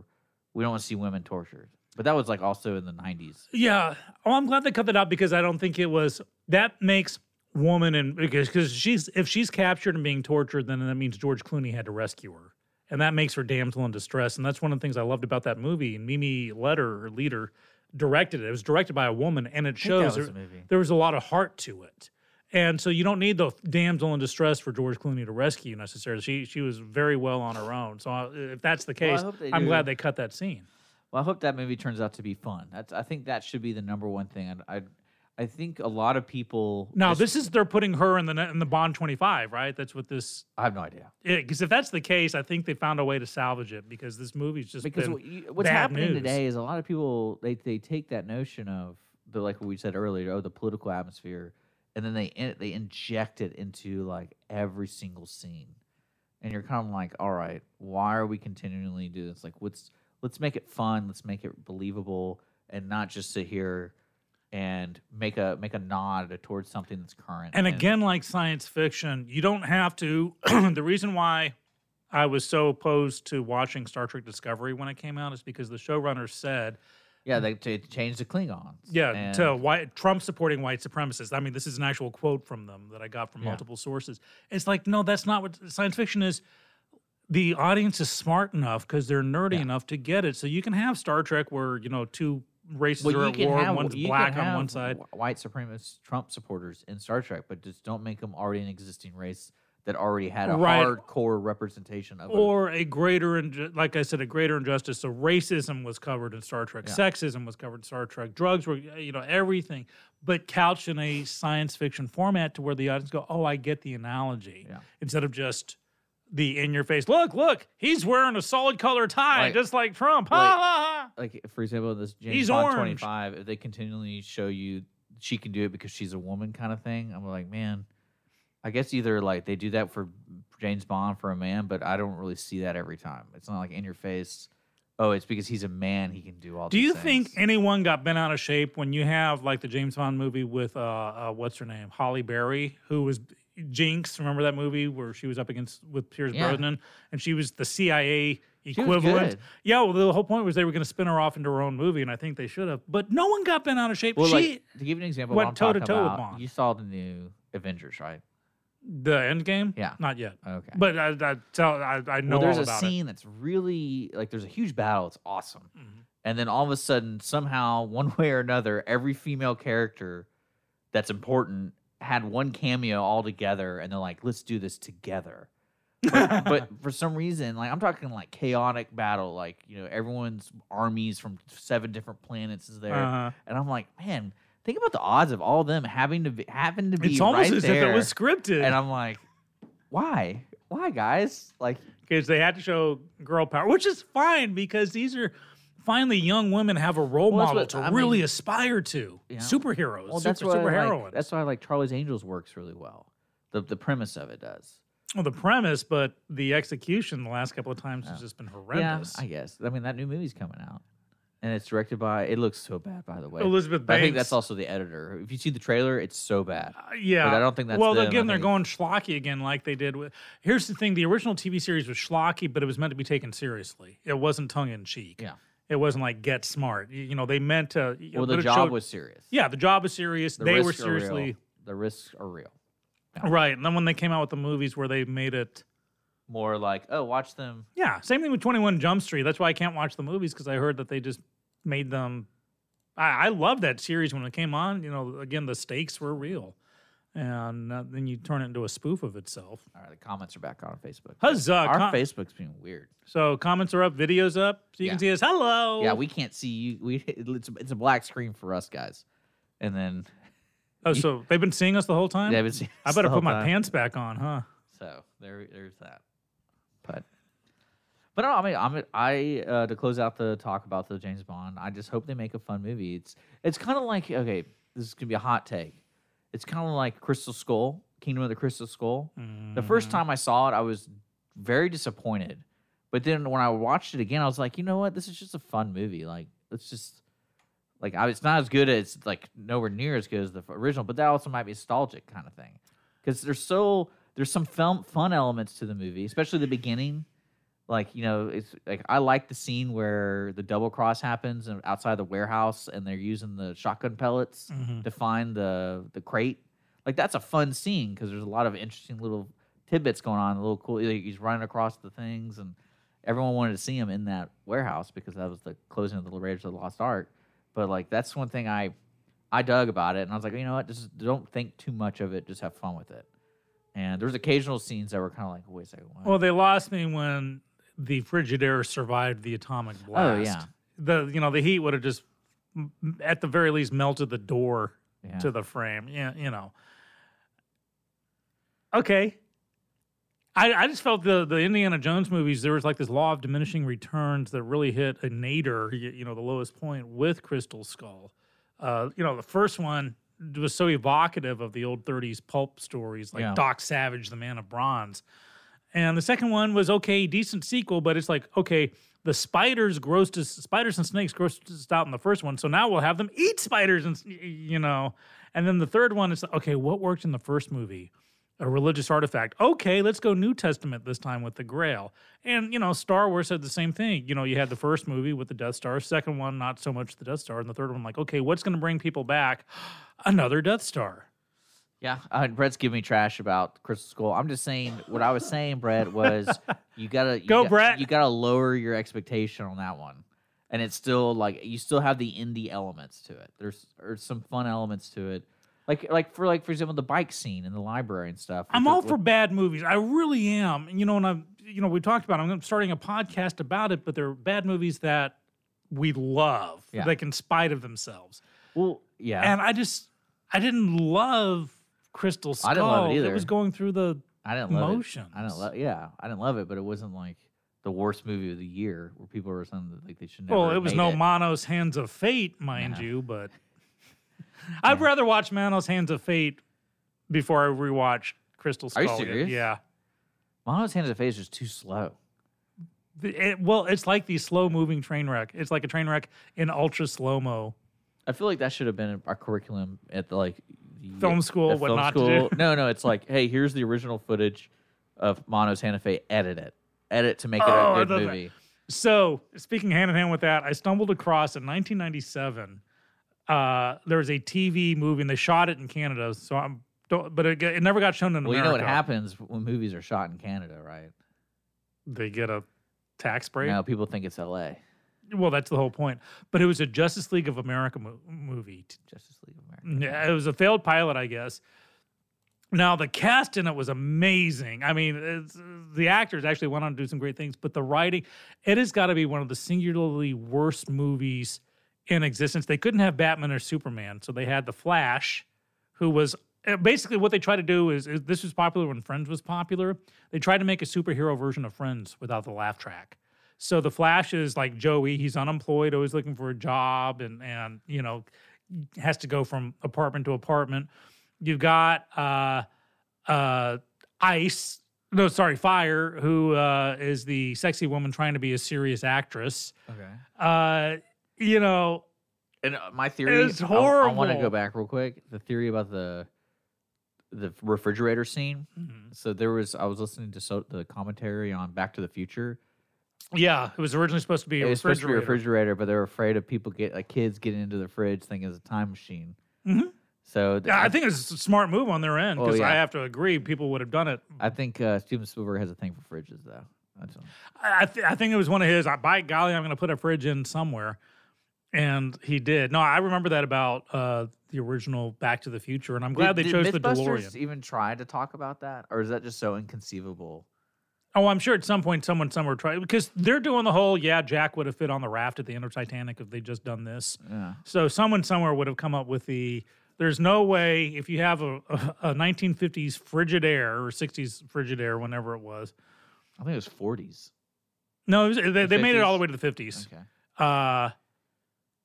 We don't want to see women tortured." But that was like also in the nineties. Yeah. Oh, I'm glad they cut that out because I don't think it was. That makes woman and because because she's if she's captured and being tortured, then that means George Clooney had to rescue her, and that makes her damsel in distress. And that's one of the things I loved about that movie. And Mimi Letter or Leader directed it. It was directed by a woman, and it shows was there, there was a lot of heart to it. And so you don't need the damsel in distress for George Clooney to rescue necessarily. She she was very well on her own. So uh, if that's the case, they I'm do. glad they cut that scene. Well, I hope that movie turns out to be fun. That's I think that should be the number one thing. I I, I think a lot of people. Now just- this is they're putting her in the in the Bond twenty five, right? That's what this. I have no idea. Because if that's the case, I think they found a way to salvage it because this movie's just because what's happening news. today is a lot of people they they take that notion of the like what we said earlier, oh the political atmosphere, and then they in, they inject it into like every single scene, and you're kind of like, all right, why are we continually doing this? Like, let's let's make it fun, let's make it believable, and not just sit here and make a make a nod towards something that's current. And again, like science fiction, you don't have to. *clears throat* the reason why I was so opposed to watching Star Trek Discovery when it came out is because the showrunners said, yeah, they t- changed the Klingons. yeah, and- to white Trump supporting white supremacists. I mean, this is an actual quote from them that I got from Yeah. multiple sources. It's like, no, that's not what science fiction is. The audience is smart enough because they're nerdy Yeah. enough to get it. So you can have Star Trek where you know two races Well, are at war, have one's black on one side. white supremacist Trump supporters in Star Trek, but just don't make them already an existing race that already had a Right. hardcore representation of. a- or a greater inju- like i said a greater injustice so racism was covered in star trek Yeah. sexism was covered in star trek drugs were you know everything but couched in a science fiction format to where the audience go oh i get the analogy Yeah. instead of just the in your face look look he's wearing a solid color tie Like- just like trump like- ha, ha. like for example, this James Bond twenty five, if they continually show you she can do it because she's a woman kind of thing, I'm like, man, I guess either like they do that for James Bond for a man, but I don't really see that every time. It's not like in your face. Oh, it's because he's a man. He can do all. do you think anyone got bent out of shape when you have like the james bond movie with uh, uh what's her name Halle Berry who was jinx remember that movie where she was up against with pierce Yeah. brosnan and she was the cia equivalent yeah well the whole point was they were going to spin her off into her own movie and i think they should have but no one got bent out of shape Well, she like to give you an example, went what I'm toe-to-toe with Bond. you saw the new Avengers, right? the end game Yeah. not yet Okay. but i i tell i, I know well, there's a scene that's really like there's a huge battle. It's awesome, Mhm. and then all of a sudden, somehow, *laughs* one way or another, every female character that's important had one cameo all together, and they're like, "Let's do this together." *laughs* But, but for some reason, like I'm talking like chaotic battle, like you know everyone's armies from seven different planets is there, uh-huh. and I'm like, man, think about the odds of all of them having to be, having to be it's almost right as there. if it was scripted and I'm like, why, why, guys? Like, because they had to show girl power, which is fine because these are finally young women have a role Well, model what- to I really mean- aspire to. Yeah. Superheroes, well, super, that's why super I like, that's why like Charlie's Angels works really well. The the premise of it does. well, the premise, but the execution the last couple of times has just been horrendous. Yeah, I guess. I mean, that new movie's coming out, and it's directed by. It looks so bad, by the way. Elizabeth But I think that's also the editor. If you see the trailer, it's so bad. Uh, yeah, But I don't think that's well. them. Again, they're going schlocky again, like they did with. Here's the thing: the original TV series was schlocky, but it was meant to be taken seriously. It wasn't tongue in cheek. Yeah. It wasn't like get smart. You, you know, they meant to. Well, the job showed- was serious. Yeah, the job was serious. The they were risks are real. seriously The risks are real. right. And then when they came out with the movies where they made it. More like, oh, watch them. Yeah, same thing with 21 Jump Street. That's why I can't watch the movies because I heard that they just made them. I, I love that series when it came on. You know, again, the stakes were real. And uh, then you turn it into a spoof of itself. All right, the comments are back on Facebook. Huzzah! Our com- Facebook's being weird. so comments are up, videos up, so you can see us. Hello. Yeah, we can't see you. We it's, it's a black screen for us guys, and then Oh, *laughs* so they've been seeing us the whole time. they haven't seen. I better put my time. pants back on, huh? So there, there's that. But, but no, I mean, I'm I uh, to close out the talk about the James Bond. I just hope they make a fun movie. It's it's kind of like okay, this is gonna be a hot take. It's kind of like Crystal Skull, Kingdom of the Crystal Skull. The first Mm-hmm. time I saw it, I was very disappointed. But then when I watched it again, I was like, you know what? This is just a fun movie. Like, it's just like I, it's not as good as like nowhere near as good as the original. But that also might be nostalgic kind of thing because there's so there's some fun fun elements to the movie, especially the beginning. Like you know, it's like I like the scene where the double cross happens and outside the warehouse, and they're using the shotgun pellets Mhm. to find the the crate. Like that's a fun scene because there's a lot of interesting little tidbits going on. A little cool. like, He's running across the things, and everyone wanted to see him in that warehouse because that was the closing of the Raiders of the Lost Ark. But like that's one thing I I dug about it, and I was like, you know what, just don't think too much of it. Just have fun with it. And there was occasional scenes that were kind of like, wait a second, what? Well, they lost me when the Frigidaire survived the atomic blast. Oh, yeah. The you know the heat would have just at the very least melted the door Yeah. to the frame. Yeah, you know. Okay. I, I just felt the the Indiana Jones movies there was like this law of diminishing returns that really hit a nadir, you, you know, the lowest point with Crystal Skull. Uh, you know, the first one was so evocative of the old 30s pulp stories like Yeah. Doc Savage, the Man of Bronze. And the second one was okay, decent sequel, but it's like, okay, the spiders grossed us, spiders and snakes grossed us out in the first one, so now we'll have them eat spiders and you know. And then the third one is okay, what worked in the first movie? A religious artifact. Okay, let's go New Testament this time with the Grail. And you know, Star Wars said the same thing. You know, you had the first movie with the Death Star, second one not so much the Death Star, and the third one like, okay, what's going to bring people back? *gasps* Another Death Star. Yeah, uh, Brett's giving me trash about Crystal Skull. I'm just saying what I was saying, Brett, was *laughs* you gotta you Go, got- Brett. You gotta lower your expectation on that one, and it's still like you still have the indie elements to it. There's there's some fun elements to it, like like for like for example the bike scene in the library and stuff. I'm all for with- bad movies. I really am. You know, and I'm, you know, we talked about. it. I'm starting a podcast about it, but they're bad movies that we love, Yeah. like in spite of themselves. well, yeah, And I just, I didn't love Crystal Skull. I didn't love it either. It was going through the. I didn't love it. I didn't love. Yeah, I didn't love it, but it wasn't like the worst movie of the year where people were saying that like they should never. Well, it was no it. Manos Hands of Fate, mind Yeah. you, but *laughs* I'd rather watch Manos Hands of Fate before I rewatch Crystal Skull. Are you serious? Yeah. Manos Hands of Fate is just too slow. It- well, it's like the slow moving train wreck. It's like a train wreck in ultra slow mo. I feel like that should have been our curriculum at the like Film school, at what film not to do. *laughs* No, no, it's like, hey, here's the original footage of Manos Hands of Fate. Edit it, edit to make it Oh, a good love that. movie. So, speaking hand in hand with that, I stumbled across in 1997. Uh, there was a TV movie, and they shot it in Canada. So I'm, don't, but it, it never got shown in Well, you know what happens when movies are shot in Canada, right? They get a tax break. Now people think it's L.A. Well, that's the whole point. But it was a Justice League of America mo- movie. Justice League of America. Yeah, it was a failed pilot, I guess. Now the cast in it was amazing. I mean, it's, the actors actually went on to do some great things, but the writing, it has got to be one of the singularly worst movies in existence. They couldn't have Batman or Superman, so they had the Flash, who was uh, basically what they tried to do is, is this was popular when Friends was popular. They tried to make a superhero version of Friends without the laugh track. So the Flash is like Joey. He's unemployed, always looking for a job, and and you know has to go from apartment to apartment. You've got uh, uh, Ice, no, sorry, Fire, who uh, is the sexy woman trying to be a serious actress. Okay. Uh, you know, And uh, my theory, It's I- I, want to go back real quick. The theory about the the refrigerator scene. Mhm. So there was, I was listening to so, the commentary on Back to the Future. Yeah, it was originally supposed to be a It was supposed to be a refrigerator. but they were afraid of people get like kids getting into the fridge thinking it's a time machine. Mhm. So th- Yeah, I think it's a smart move on their end Oh, because I yeah. have to agree, people would have done it. I think uh, Steven Spielberg has a thing for fridges, though. I, I th- I think it was one of his. I by golly, I'm going to put a fridge in somewhere, and he did. No, I remember that about uh, the original Back to the Future, and I'm glad Did- they did chose the DeLorean. Even try to talk about that, or is that just so inconceivable? Oh, I'm sure at some point someone somewhere tried because they're doing the whole. Yeah, Jack would have fit on the raft at the end of Titanic if they'd just done this. Yeah. So someone somewhere would have come up with the. There's no way if you have a, a, a 1950s Frigidaire or 60s Frigidaire, whenever it was. I think it was 40s. No, it was, they, they made it all the way to the 50s. Okay. uh,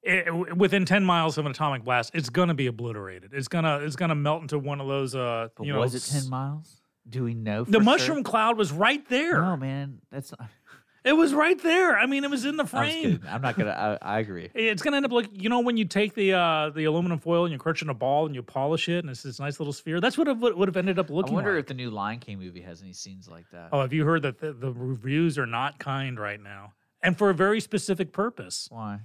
it, within ten miles of an atomic blast, it's gonna be obliterated. It's gonna it's gonna melt into one of those. Uh, But you know, was it 10 miles? Do we know? The mushroom Sure? cloud was right there. No, man. That's not. *laughs* It was right there. I mean, it was in the frame. I'm not gonna. I, I agree. *laughs* It's gonna end up like you know when you take the uh, the aluminum foil and you crush it in a ball and you polish it and it's this nice little sphere. That's what it would have ended up looking. Like. I wonder like. if the new Lion King movie has any scenes like that. oh, have you heard that the, the reviews are not kind right now, and for a very specific purpose. Why?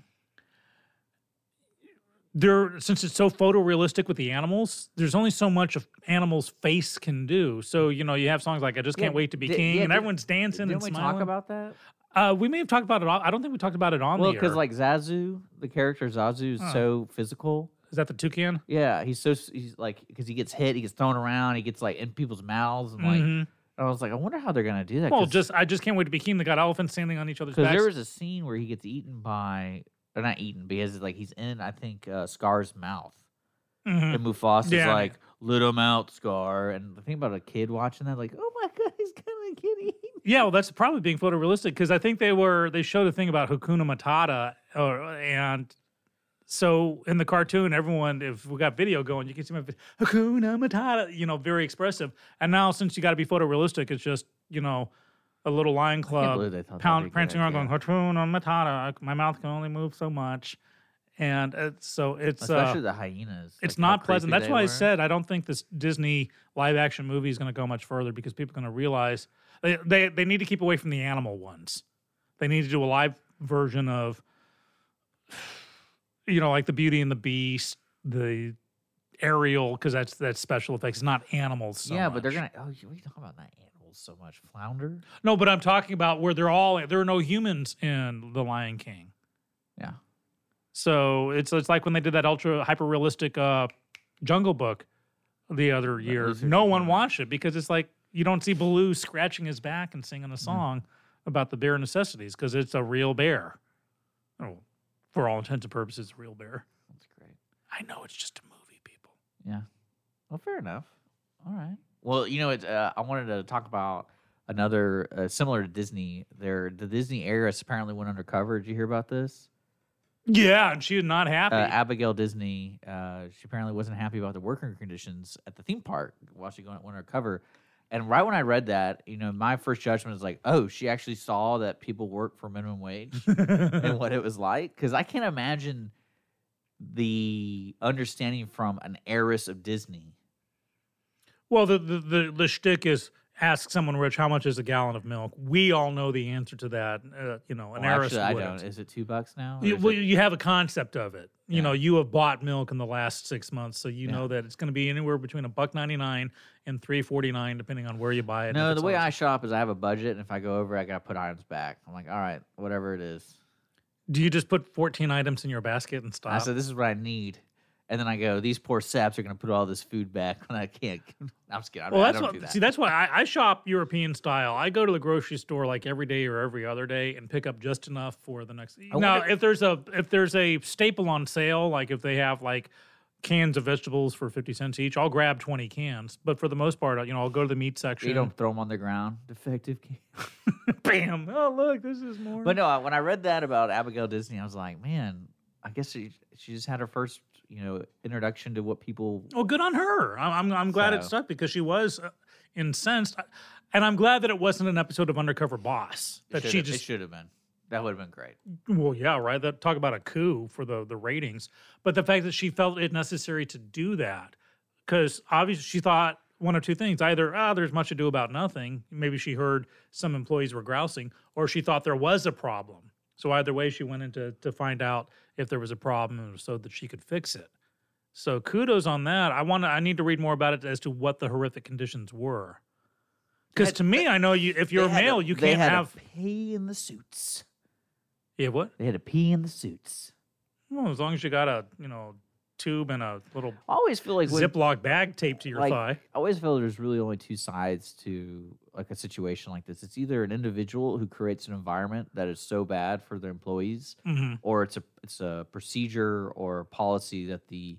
There since it's so photorealistic with the animals there's only so much of animals face can do so you know you have songs like i just can't wait to be king yeah, and everyone's dancing Didn't and we smiling talk about that? uh we may have talked about it on, i don't think we talked about it on Well, because like Zazu, the character Zazu is Huh. so physical. is that the toucan Yeah, he's so he's like because he gets hit, he gets thrown around, he gets like in people's mouths, and like Mhm. I was like, I wonder how they're gonna do that. Well, just i just can't wait to be king they got elephants standing on each other's Because backs there was a scene where he gets eaten by, or not eaten, because like he's in, I think, uh, Scar's mouth, Mhm. And Mufasa's Yeah, like, "Let him out, Scar." And the thing about a kid watching that, like, "Oh my *laughs* god, he's gonna get eaten." Yeah, well, that's probably being photorealistic because I think they were they showed a thing about Hakuna Matata, or, and so in the cartoon, everyone, if we got video going, you can see my Hakuna Matata, you know, very expressive. And now since you got to be photorealistic, it's just you know a little lion club they thought that'd be a pound, prancing around, idea. going Hakuna Matata. My mouth can only move so much, and it's, so it's uh, Especially the hyenas. it's like, not pleasant. That's why I said I don't think this Disney live action movie is going to go much further because people are going to realize they, they they need to keep away from the animal ones. They need to do a live version of, you know, like the Beauty and the Beast, the Ariel, because that's that's special effects, not animals. So yeah, but they're gonna. Oh, you- we talk about that animals so much. Flounder. no. But I'm talking about where they're all there are no humans in the Lion King. Yeah. So it's it's like when they did that ultra hyper realistic uh, Jungle Book the other year. No one watched it because it's like you don't see Baloo scratching his back and singing a song about the bear necessities because it's a real bear. Oh, for all intents and purposes, a real bear. That's great. I know it's just a movie, people. Yeah. Well, fair enough. All right. Well, you know, it, uh, I wanted to talk about another uh, similar to Disney. There, the Disney heiress apparently went undercover. Did you hear about this? Yeah, and she is not happy. Uh, Abigail Disney. Uh, she apparently wasn't happy about the working conditions at the theme park while she went went undercover. And right when I read that, you know, my first judgment is like, oh, she actually saw that people work for minimum wage *laughs* and what it was like. Because I can't imagine the understanding from an heiress of Disney. Well, the, the the the shtick is ask someone rich how much is a gallon of milk. We all know the answer to that. Uh, you know, an Well, heiress actually, I don't. Is it two bucks now? You, well, it- you have a concept of it. You Yeah. know, you have bought milk in the last six months, so you Yeah. know that it's going to be anywhere between a buck ninety nine and three forty nine, depending on where you buy it. no, the way on- I shop is I have a budget, and if I go over, I gotta put items back. I'm like, all right, whatever it is. do you just put fourteen items in your basket and stop? I said, this is what I need, and then I go, these poor saps are gonna put all this food back, and I can't. *laughs* I'm just kidding. I, well, that's don't what. do that. See, that's why I, I shop European style. I go to the grocery store like every day or every other day and pick up just enough for the next. I now, wonder- if there's a if there's a staple on sale, like if they have like cans of vegetables for fifty cents each, I'll grab twenty cans. But for the most part, you know, I'll go to the meat section. you don't throw them on the ground. Defective. key. *laughs* Bam! Oh, look, this is more. But no, when I read that about Abigail Disney, I was like, man, I guess she she just had her first, you know, introduction to what people. Well, good on her. I'm I'm, I'm glad it stuck because she was uh, incensed, and I'm glad that it wasn't an episode of Undercover Boss that she just it should have been. That would have been great. Well, yeah, right. That talk about a coup for the the ratings, but the fact that she felt it necessary to do that, because obviously she thought one of two things: either ah, there's much ado about nothing. Maybe she heard some employees were grousing, or she thought there was a problem. So either way, she went in to to find out if there was a problem, so that she could fix it. So kudos on that. I want to. I need to read more about it as to what the horrific conditions were. Because to me, I know you. If you're They had to- male, you can't have. pee in the suits. Yeah, what? They had to pee in the suits. Well, as long as you got a you know tube and a little I always feel like when, Ziploc bag taped to your like, thigh. I always feel there's really only two sides to like a situation like this. It's either an individual who creates an environment that is so bad for their employees, Mhm. or it's a it's a procedure or policy that the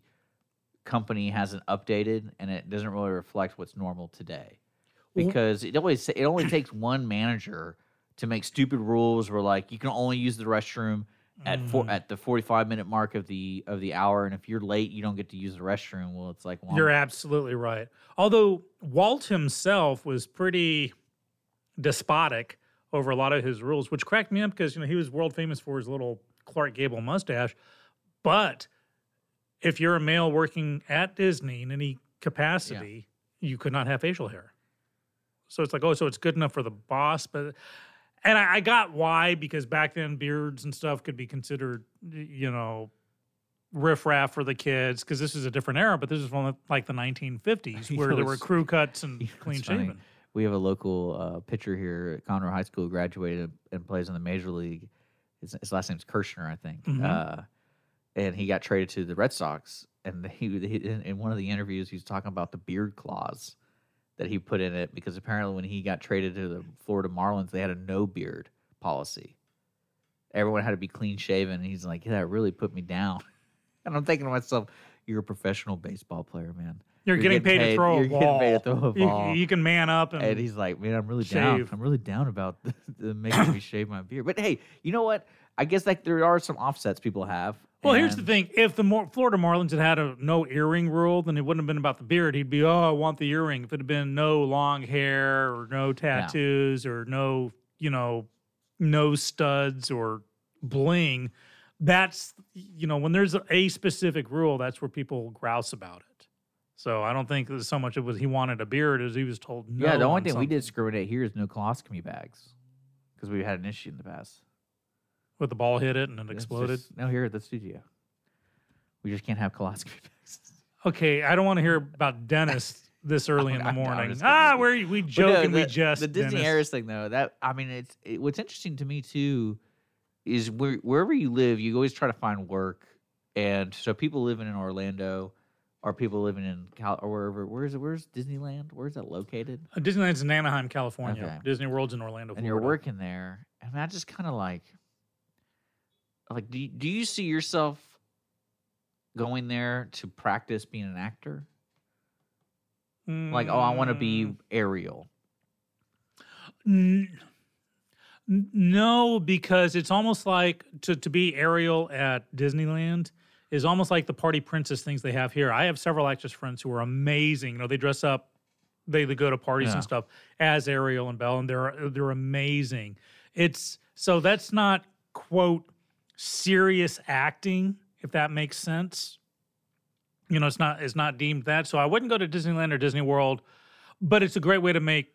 company hasn't updated and it doesn't really reflect what's normal today. Because it always it only takes one manager to make stupid rules where like you can only use the restroom at Mm-hmm. four, at the 45 minute mark of the of the hour and if you're late you don't get to use the restroom well it's like well, You're absolutely right. Although Walt himself was pretty despotic over a lot of his rules, which cracked me up because you know he was world famous for his little Clark Gable mustache. But if you're a male working at Disney in any capacity, you could not have facial hair. So it's like, oh, so it's good enough for the boss, but and I, I got why because back then beards and stuff could be considered, you know, riffraff for the kids because this is a different era, but this is from like the 1950s *laughs* where there were crew cuts and *laughs* you know, clean it's funny. shaven. we have a local uh, pitcher here at Conroe High School, graduated and plays in the major league. His, his last name's Kirshner, I think. Mhm. Uh, and he got traded to the Red Sox. And he, he in, in one of the interviews, he was talking about the beard clause that he put in it because apparently when he got traded to the Florida Marlins, they had a no beard policy. Everyone had to be clean shaven. And he's like, yeah, that really put me down. *laughs* And I'm thinking to myself, you're a professional baseball player, man. You're, getting, paid, to throw *laughs* you're a ball. getting paid throw a You- ball. You, can man up and, And he's like, man, I'm really down. I'm really down about *laughs* the, the making me shave my beard. But hey, you know what? I guess like there are some offsets people have. Well, here's the thing: if the Mor- Florida Marlins had had a no earring rule, then it wouldn't have been about the beard. He'd be, oh, I want the earring. If it had been no long hair or no tattoos or no, you know, no studs or bling, that's you know, when there's a specific rule, that's where people grouse about it. So I don't think there's so much it was he wanted a beard as he was told. No Yeah, the only on thing we something. did discriminate here is no colostomy bags because we had an issue in the past. With the ball hit it and it It's exploded. just- no, here at the studio, we just can't have bags. *laughs* Okay, I don't want to hear about Dennis *laughs* this early in the I'm- I'm morning. just kidding ah, you. where we But joke no, and we the- jest. The Disney. Harris thing, though, that I mean, it's it, what's interesting to me too is where, wherever you live, you always try to find work, and so people living in Orlando or people living in Cal or wherever. Where's where's Disneyland? Where's that located? Uh, Disneyland's in Anaheim, California. Okay. Disney World's in Orlando, and you're Florida. working there, and I just kind of like, like, do you, do you see yourself going there to practice being an actor? Like, oh, I want to be Mm, Ariel. n- no, because it's almost like to, to be Ariel at Disneyland is almost like the party princess things they have here. I have several actress friends who are amazing. You know, they dress up, they, they go to parties Yeah. and stuff as Ariel and Belle, and they're they're amazing. It's so that's not quote serious acting, if that makes sense. You know, it's not it's not deemed that. So I wouldn't go to Disneyland or Disney World, but it's a great way to make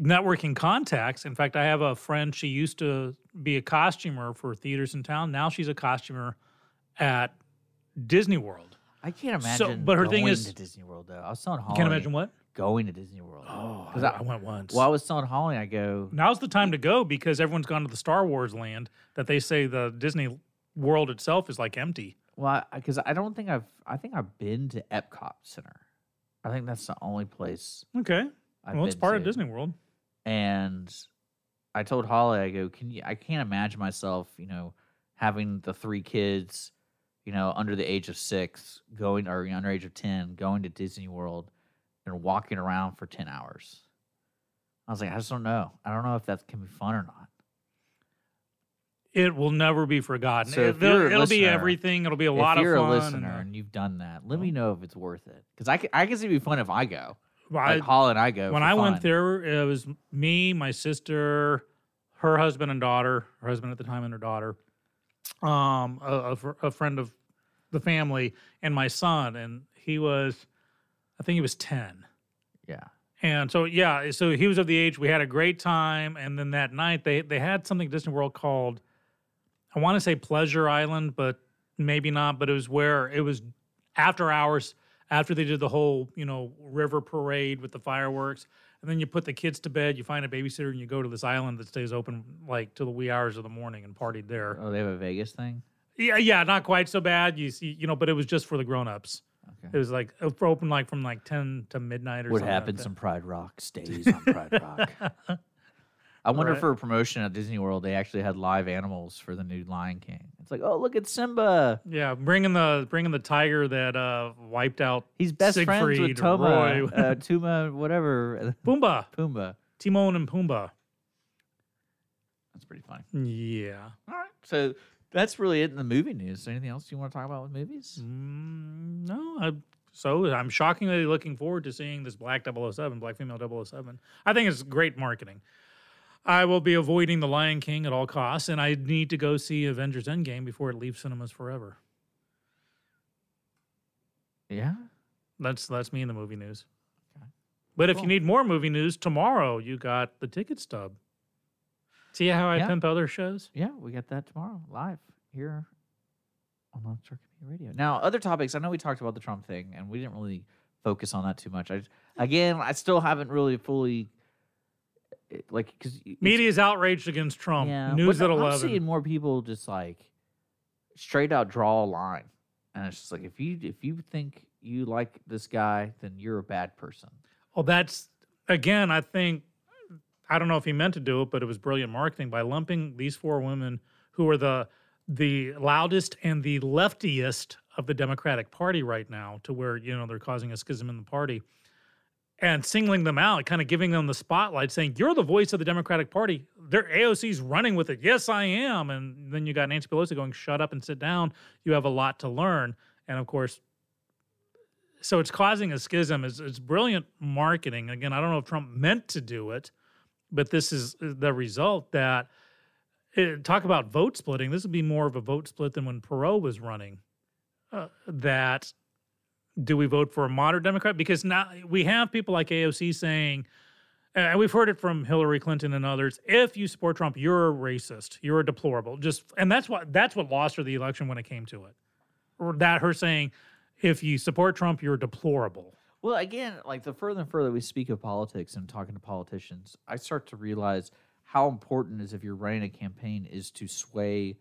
networking contacts. In fact, I have a friend, she used to be a costumer for theaters in town. Now she's a costumer at Disney World. I can't So- imagine. but her thing is- to Disney World though. I was telling Holly. Can't imagine what? Going to Disney World. Oh, I, I- I went once. Well, I was telling Holly, I go, Now's the time to go because everyone's gone to the Star Wars land that they say the Disney World itself is like empty. well, because I don't think I've, I think I've been to Epcot Center. I think that's the only place Okay. I've well, it's part to. of Disney World. And I told Holly, I go, can you? I can't imagine myself, you know, having the three kids, you know, under the age of six, going or you know, under age of ten, going to Disney World and walking around for ten hours. I was like, I just don't know. I don't know if that can be fun or not. It will never be forgotten. So It, if you're a will be everything. It'll be a lot of fun. if you're a listener uh, and, you've done that, let me know if it's worth it. Because I I see it'd be fun if I go. well, Like I- and I go. when I went there, it was me, my sister, her husband and daughter, her husband at the time and her daughter, um, a, a a friend of the family, and my son. And he was, I think he was 10. yeah, And so, yeah, so he was of the age, we had a great time. And then that night, they, they had something at Disney World called, I want to say Pleasure Island, but maybe not. But it was where it was after hours, after they did the whole, you know, river parade with the fireworks. And then you put the kids to bed, you find a babysitter, and you go to this island that stays open like till the wee hours of the morning and partied there. oh, they have a Vegas thing. Yeah, yeah, not quite so bad. You see, you know, but it was just for the grown-ups. Okay. It was like uh, open like from like ten to midnight or What something. like happens that. on Pride Rock stays on Pride Rock. *laughs* I wonder Right. for a promotion at Disney World, they actually had live animals for the new Lion King. It's like, oh, look at Simba. Yeah, bringing the bringing the tiger that uh wiped out He's best friends with Siegfried, Toma, uh, *laughs* Tuma, whatever, Pumbaa, Pumbaa. Timon and Pumbaa. That's pretty funny. Yeah. All right, so that's really it in the movie news. Anything else you want to talk about with movies? Mm, no, I, so I'm shockingly looking forward to seeing this Black 007, Black Female 007. I think it's great marketing. I will be avoiding The Lion King at all costs, and I need to go see Avengers Endgame before it leaves cinemas forever. Yeah. That's that's me in the movie news. Okay. But if you need more movie news, tomorrow you got the ticket stub. See how I Yeah. pimp other shows? Yeah, we got that tomorrow live here on Lone Star Community Radio. Now, other topics. I know we talked about the Trump thing, and we didn't really focus on that too much. I again, I still haven't really fully eh, like because media is outraged against Trump. Yeah, News at I'm seeing more people just like straight out draw a line, and it's just like if you if you think you like this guy, then you're a bad person. Well, that's again. I think I don't know if he meant to do it, but it was brilliant marketing by lumping these four women who are the the loudest and the leftiest of the Democratic Party right now to where, you know, they're causing a schism in the party and singling them out, kind of giving them the spotlight, saying, You're the voice of the Democratic Party. Their AOC's running with it. Yes, I am. And then you got Nancy Pelosi going, Shut up and sit down. You have a lot to learn. And of course, so it's causing a schism. It's, it's brilliant marketing. Again, I don't know if Trump meant to do it, but this is the result that eh, talk about vote splitting. This would be more of a vote split than when Perot was running. Uh, that do we vote for a moderate Democrat? Because now we have people like AOC saying, and we've heard it from Hillary Clinton and others. If you support Trump, you're a racist. You're a deplorable. Just and that's what that's what lost her the election when it came to it. That her saying, if you support Trump, you're deplorable. Well, again, like the further and further we speak of politics and talking to politicians, I start to realize how important is if you're running a campaign is to sway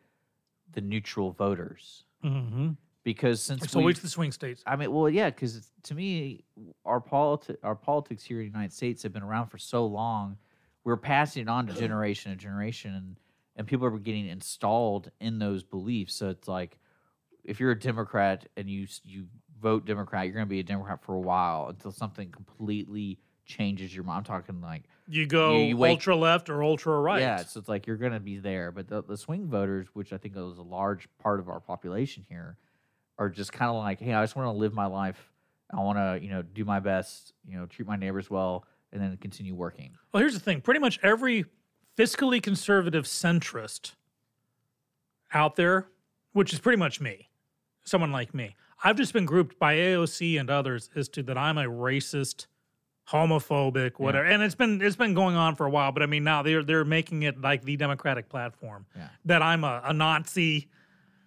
the neutral voters. Mm-hmm. Because since It's always the swing states. I mean, well, yeah, because to me, our politi- our politics here in the United States have been around for so long. We're passing it on to generation to generation, and and people are getting installed in those beliefs. So it's like, if you're a Democrat and you you vote Democrat, you're going to be a Democrat for a while until something completely changes your mind. I'm talking like, You go You- you wake- ultra left or ultra right. yeah, so it's like you're going to be there. But the, the swing voters, which I think is a large part of our population here, are just kind of like, hey, I just want to live my life. I want to, you know, do my best, you know, treat my neighbors well, and then continue working. Well, here's the thing pretty much every fiscally conservative centrist out there, which is pretty much me, someone like me, I've just been grouped by AOC and others as to that I'm a racist, homophobic, whatever. And it's been it's been going on for a while, but I mean now they're they're making it like the Democratic platform Yeah. that I'm a, a Nazi.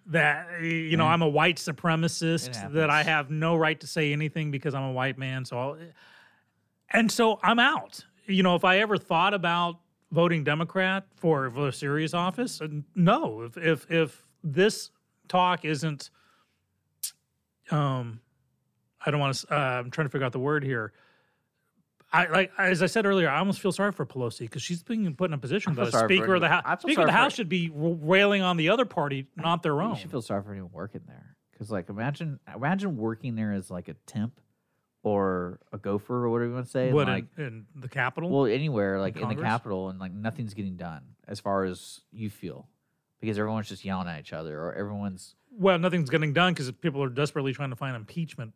That you know, Yeah. I'm a white supremacist. That I have no right to say anything because I'm a white man. So, I'll, and so I'm out. You know, if I ever thought about voting Democrat for, for a serious office, no. If if if this talk isn't, um, I don't want to. Uh, I'm trying to figure out the word here. I like as I said earlier, I almost feel sorry for Pelosi because she's being put in a position that a Speaker of the House, Speaker of the House should be railing on the other party, not their own. You should feel sorry for anyone working there, because like imagine imagine working there as like a temp or a gopher or whatever you want to say. and, what like, in, in the capital? well, anywhere like in the capital, and like nothing's getting done as far as you feel, because everyone's just yelling at each other, or everyone's well, nothing's getting done because people are desperately trying to find impeachment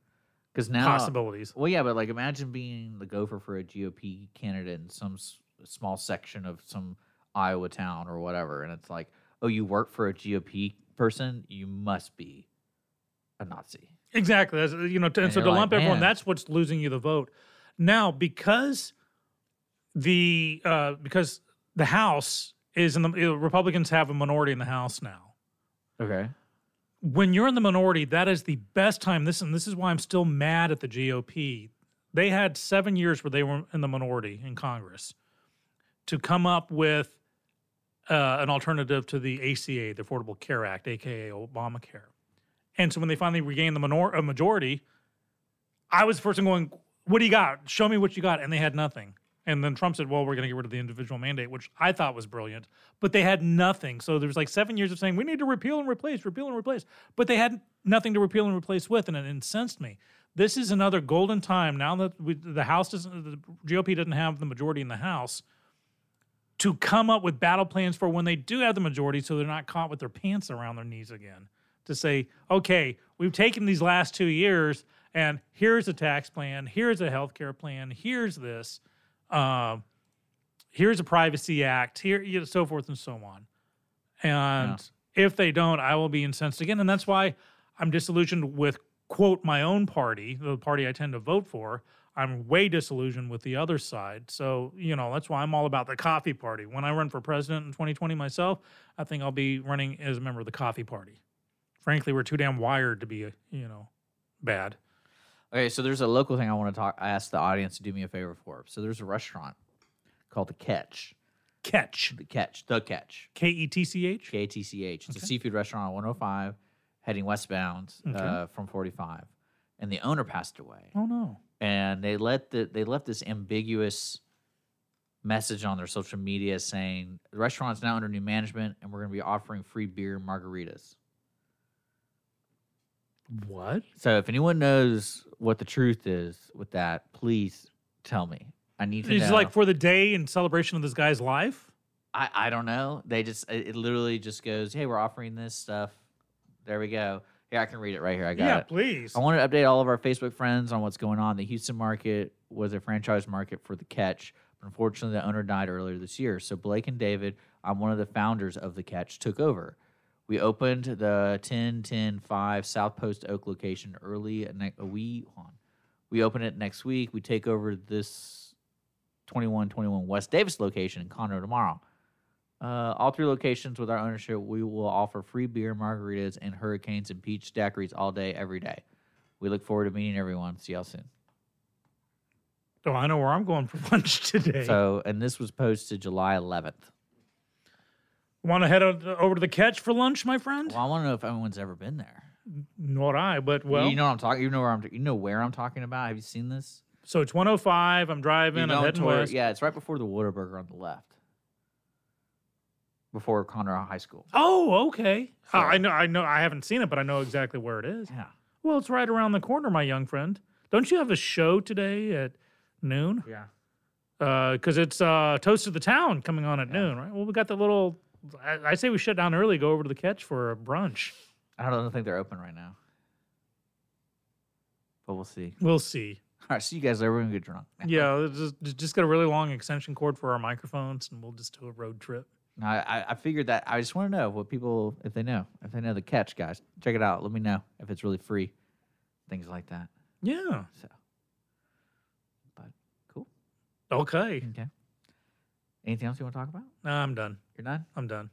because now possibilities. Well, yeah, but like imagine being the gopher for a GOP candidate in some s- small section of some Iowa town or whatever, and it's like, oh, you work for a GOP person, you must be a Nazi. Exactly. That's, you know, and, And so to like, lump everyone, that's what's losing you the vote. Now, because the uh, because the House is in the uh, Republicans have a minority in the House now. Okay. When you're in the minority, that is the best time. This and this is why I'm still mad at the GOP. They had seven years where they were in the minority in Congress to come up with uh, an alternative to the ACA, the Affordable Care Act, aka Obamacare. And so when they finally regained the minor- a majority, I was the first one going, "What do you got? Show me what you got." And they had nothing. And then Trump said, "Well, we're going to get rid of the individual mandate," which I thought was brilliant. But they had nothing. So there was like seven years of saying we need to repeal and replace, repeal and replace. But they had nothing to repeal and replace with, and it incensed me. This is another golden time now that we, the House doesn't, the GOP doesn't have the majority in the House to come up with battle plans for when they do have the majority so they're not caught with their pants around their knees again. To say, okay, we've taken these last two years and here's a tax plan, here's a healthcare plan, here's this, uh, here's a privacy act, here, you know, so forth and so on. And if they don't, I will be incensed again. And that's why I'm disillusioned with, quote, my own party, the party I tend to vote for. I'm way disillusioned with the other side. So, you know, that's why I'm all about the coffee party. When I run for president in 2020 myself, I think I'll be running as a member of the coffee party. Frankly, we're too damn wired to be, you know, bad. Okay, so there's a local thing I want to talk. I asked the audience to do me a favor for. So there's a restaurant called the Catch. Catch. The Catch. The Catch. K E T C H? K A T C H. It's a seafood restaurant on 105, heading westbound Okay. uh, from 45. And the owner passed away. Oh, no. and they let the they left this ambiguous message on their social media saying the restaurant's now under new management and we're going to be offering free beer and margaritas. What? So if anyone knows what the truth is with that, please tell me. I need to It's know. like for the day in celebration of this guy's life. I, I don't know. They just it, it literally just goes, hey, we're offering this stuff. There we go. Here I can read it right here. I got yeah, it. please. I want to update all of our Facebook friends on what's going on. The Houston market was a franchise market for the Catch, but unfortunately, the owner died earlier this year. So Blake and David, I'm one of the founders of the Catch, took over. We opened the 10 10 5 South Post Oak location early ne- a week on. We open it next week. We take over this 21 21 West Davis location in Conroe tomorrow. Uh, all three locations with our ownership, we will offer free beer, margaritas, and hurricanes and peach daiquiris all day, every day. We look forward to meeting everyone. See y'all soon. Oh, I know where I'm going for *laughs* lunch today. So, and this was posted July 11th. Want to head over to the catch for lunch, my friend? Well, I want to know if anyone's ever been there. Nor I, but well. you know what I'm talking. You know where I'm. You know where I'm talking about. Have you seen this? so it's 105. I'm driving. You're I'm heading toward- west. Yeah, it's right before the Whataburger on the left. Before Conroe High School. Oh, okay. Uh, I know. I know. I haven't seen it, but I know exactly where it is. Yeah. Well, it's right around the corner, my young friend. Don't you have a show today at noon? Yeah. Because it's uh, Toast of the Town coming on at noon, right? Well, we got the little. I, I say we shut down early, go over to the catch for a brunch. I don't think they're open right now. But we'll see. We'll see. All right, see you guys later. We're gonna get drunk. Yeah, just, just got a really long extension cord for our microphones, and we'll just do a road trip. No, I- I figured that. I just want to know what people, if they know, if they know the catch, guys. Check it out. Let me know if it's really free. Things like that. Yeah. So, but cool. Okay. Okay. Anything else you want to talk about? No, I'm done. You're done. I'm done.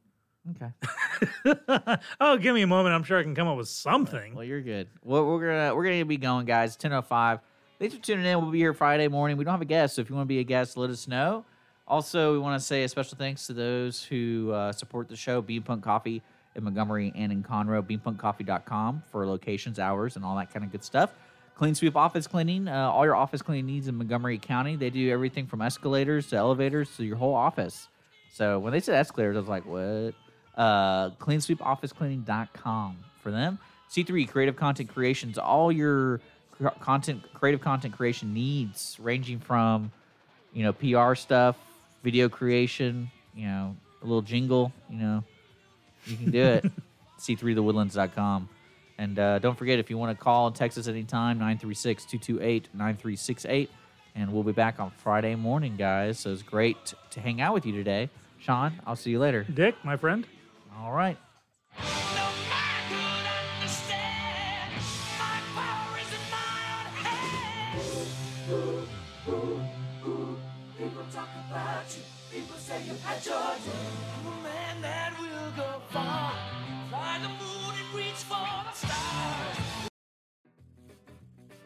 Okay. *laughs* oh, give me a moment. I'm sure I can come up with something. Well, you're good. Well, we're gonna we're gonna be going, guys. Ten oh five. Thanks for tuning in. We'll be here Friday morning. We don't have a guest, so if you want to be a guest, let us know. Also, we want to say a special thanks to those who uh, support the show. Bean Punk Coffee in Montgomery and in Conroe. BeanPunkCoffee.com for locations, hours, and all that kind of good stuff. Clean Sweep Office Cleaning. Uh, all your office cleaning needs in Montgomery County. They do everything from escalators to elevators to your whole office. So when they said escalators, I was like, what? Uh, cleansweepofficecleaning.com for them. C3 Creative Content Creations, all your cr- content, creative content creation needs, ranging from, you know, PR stuff, video creation, you know, a little jingle, you know, you can do it. *laughs* C3thewoodlands.com. And uh, don't forget, if you want to call and text us anytime, 936 228 9368. And we'll be back on Friday morning, guys. So it's great to hang out with you today. Sean, I'll see you later. Dick, my friend. All right. No man could understand. My power is in my own hands. People talk about you. People say you had your day.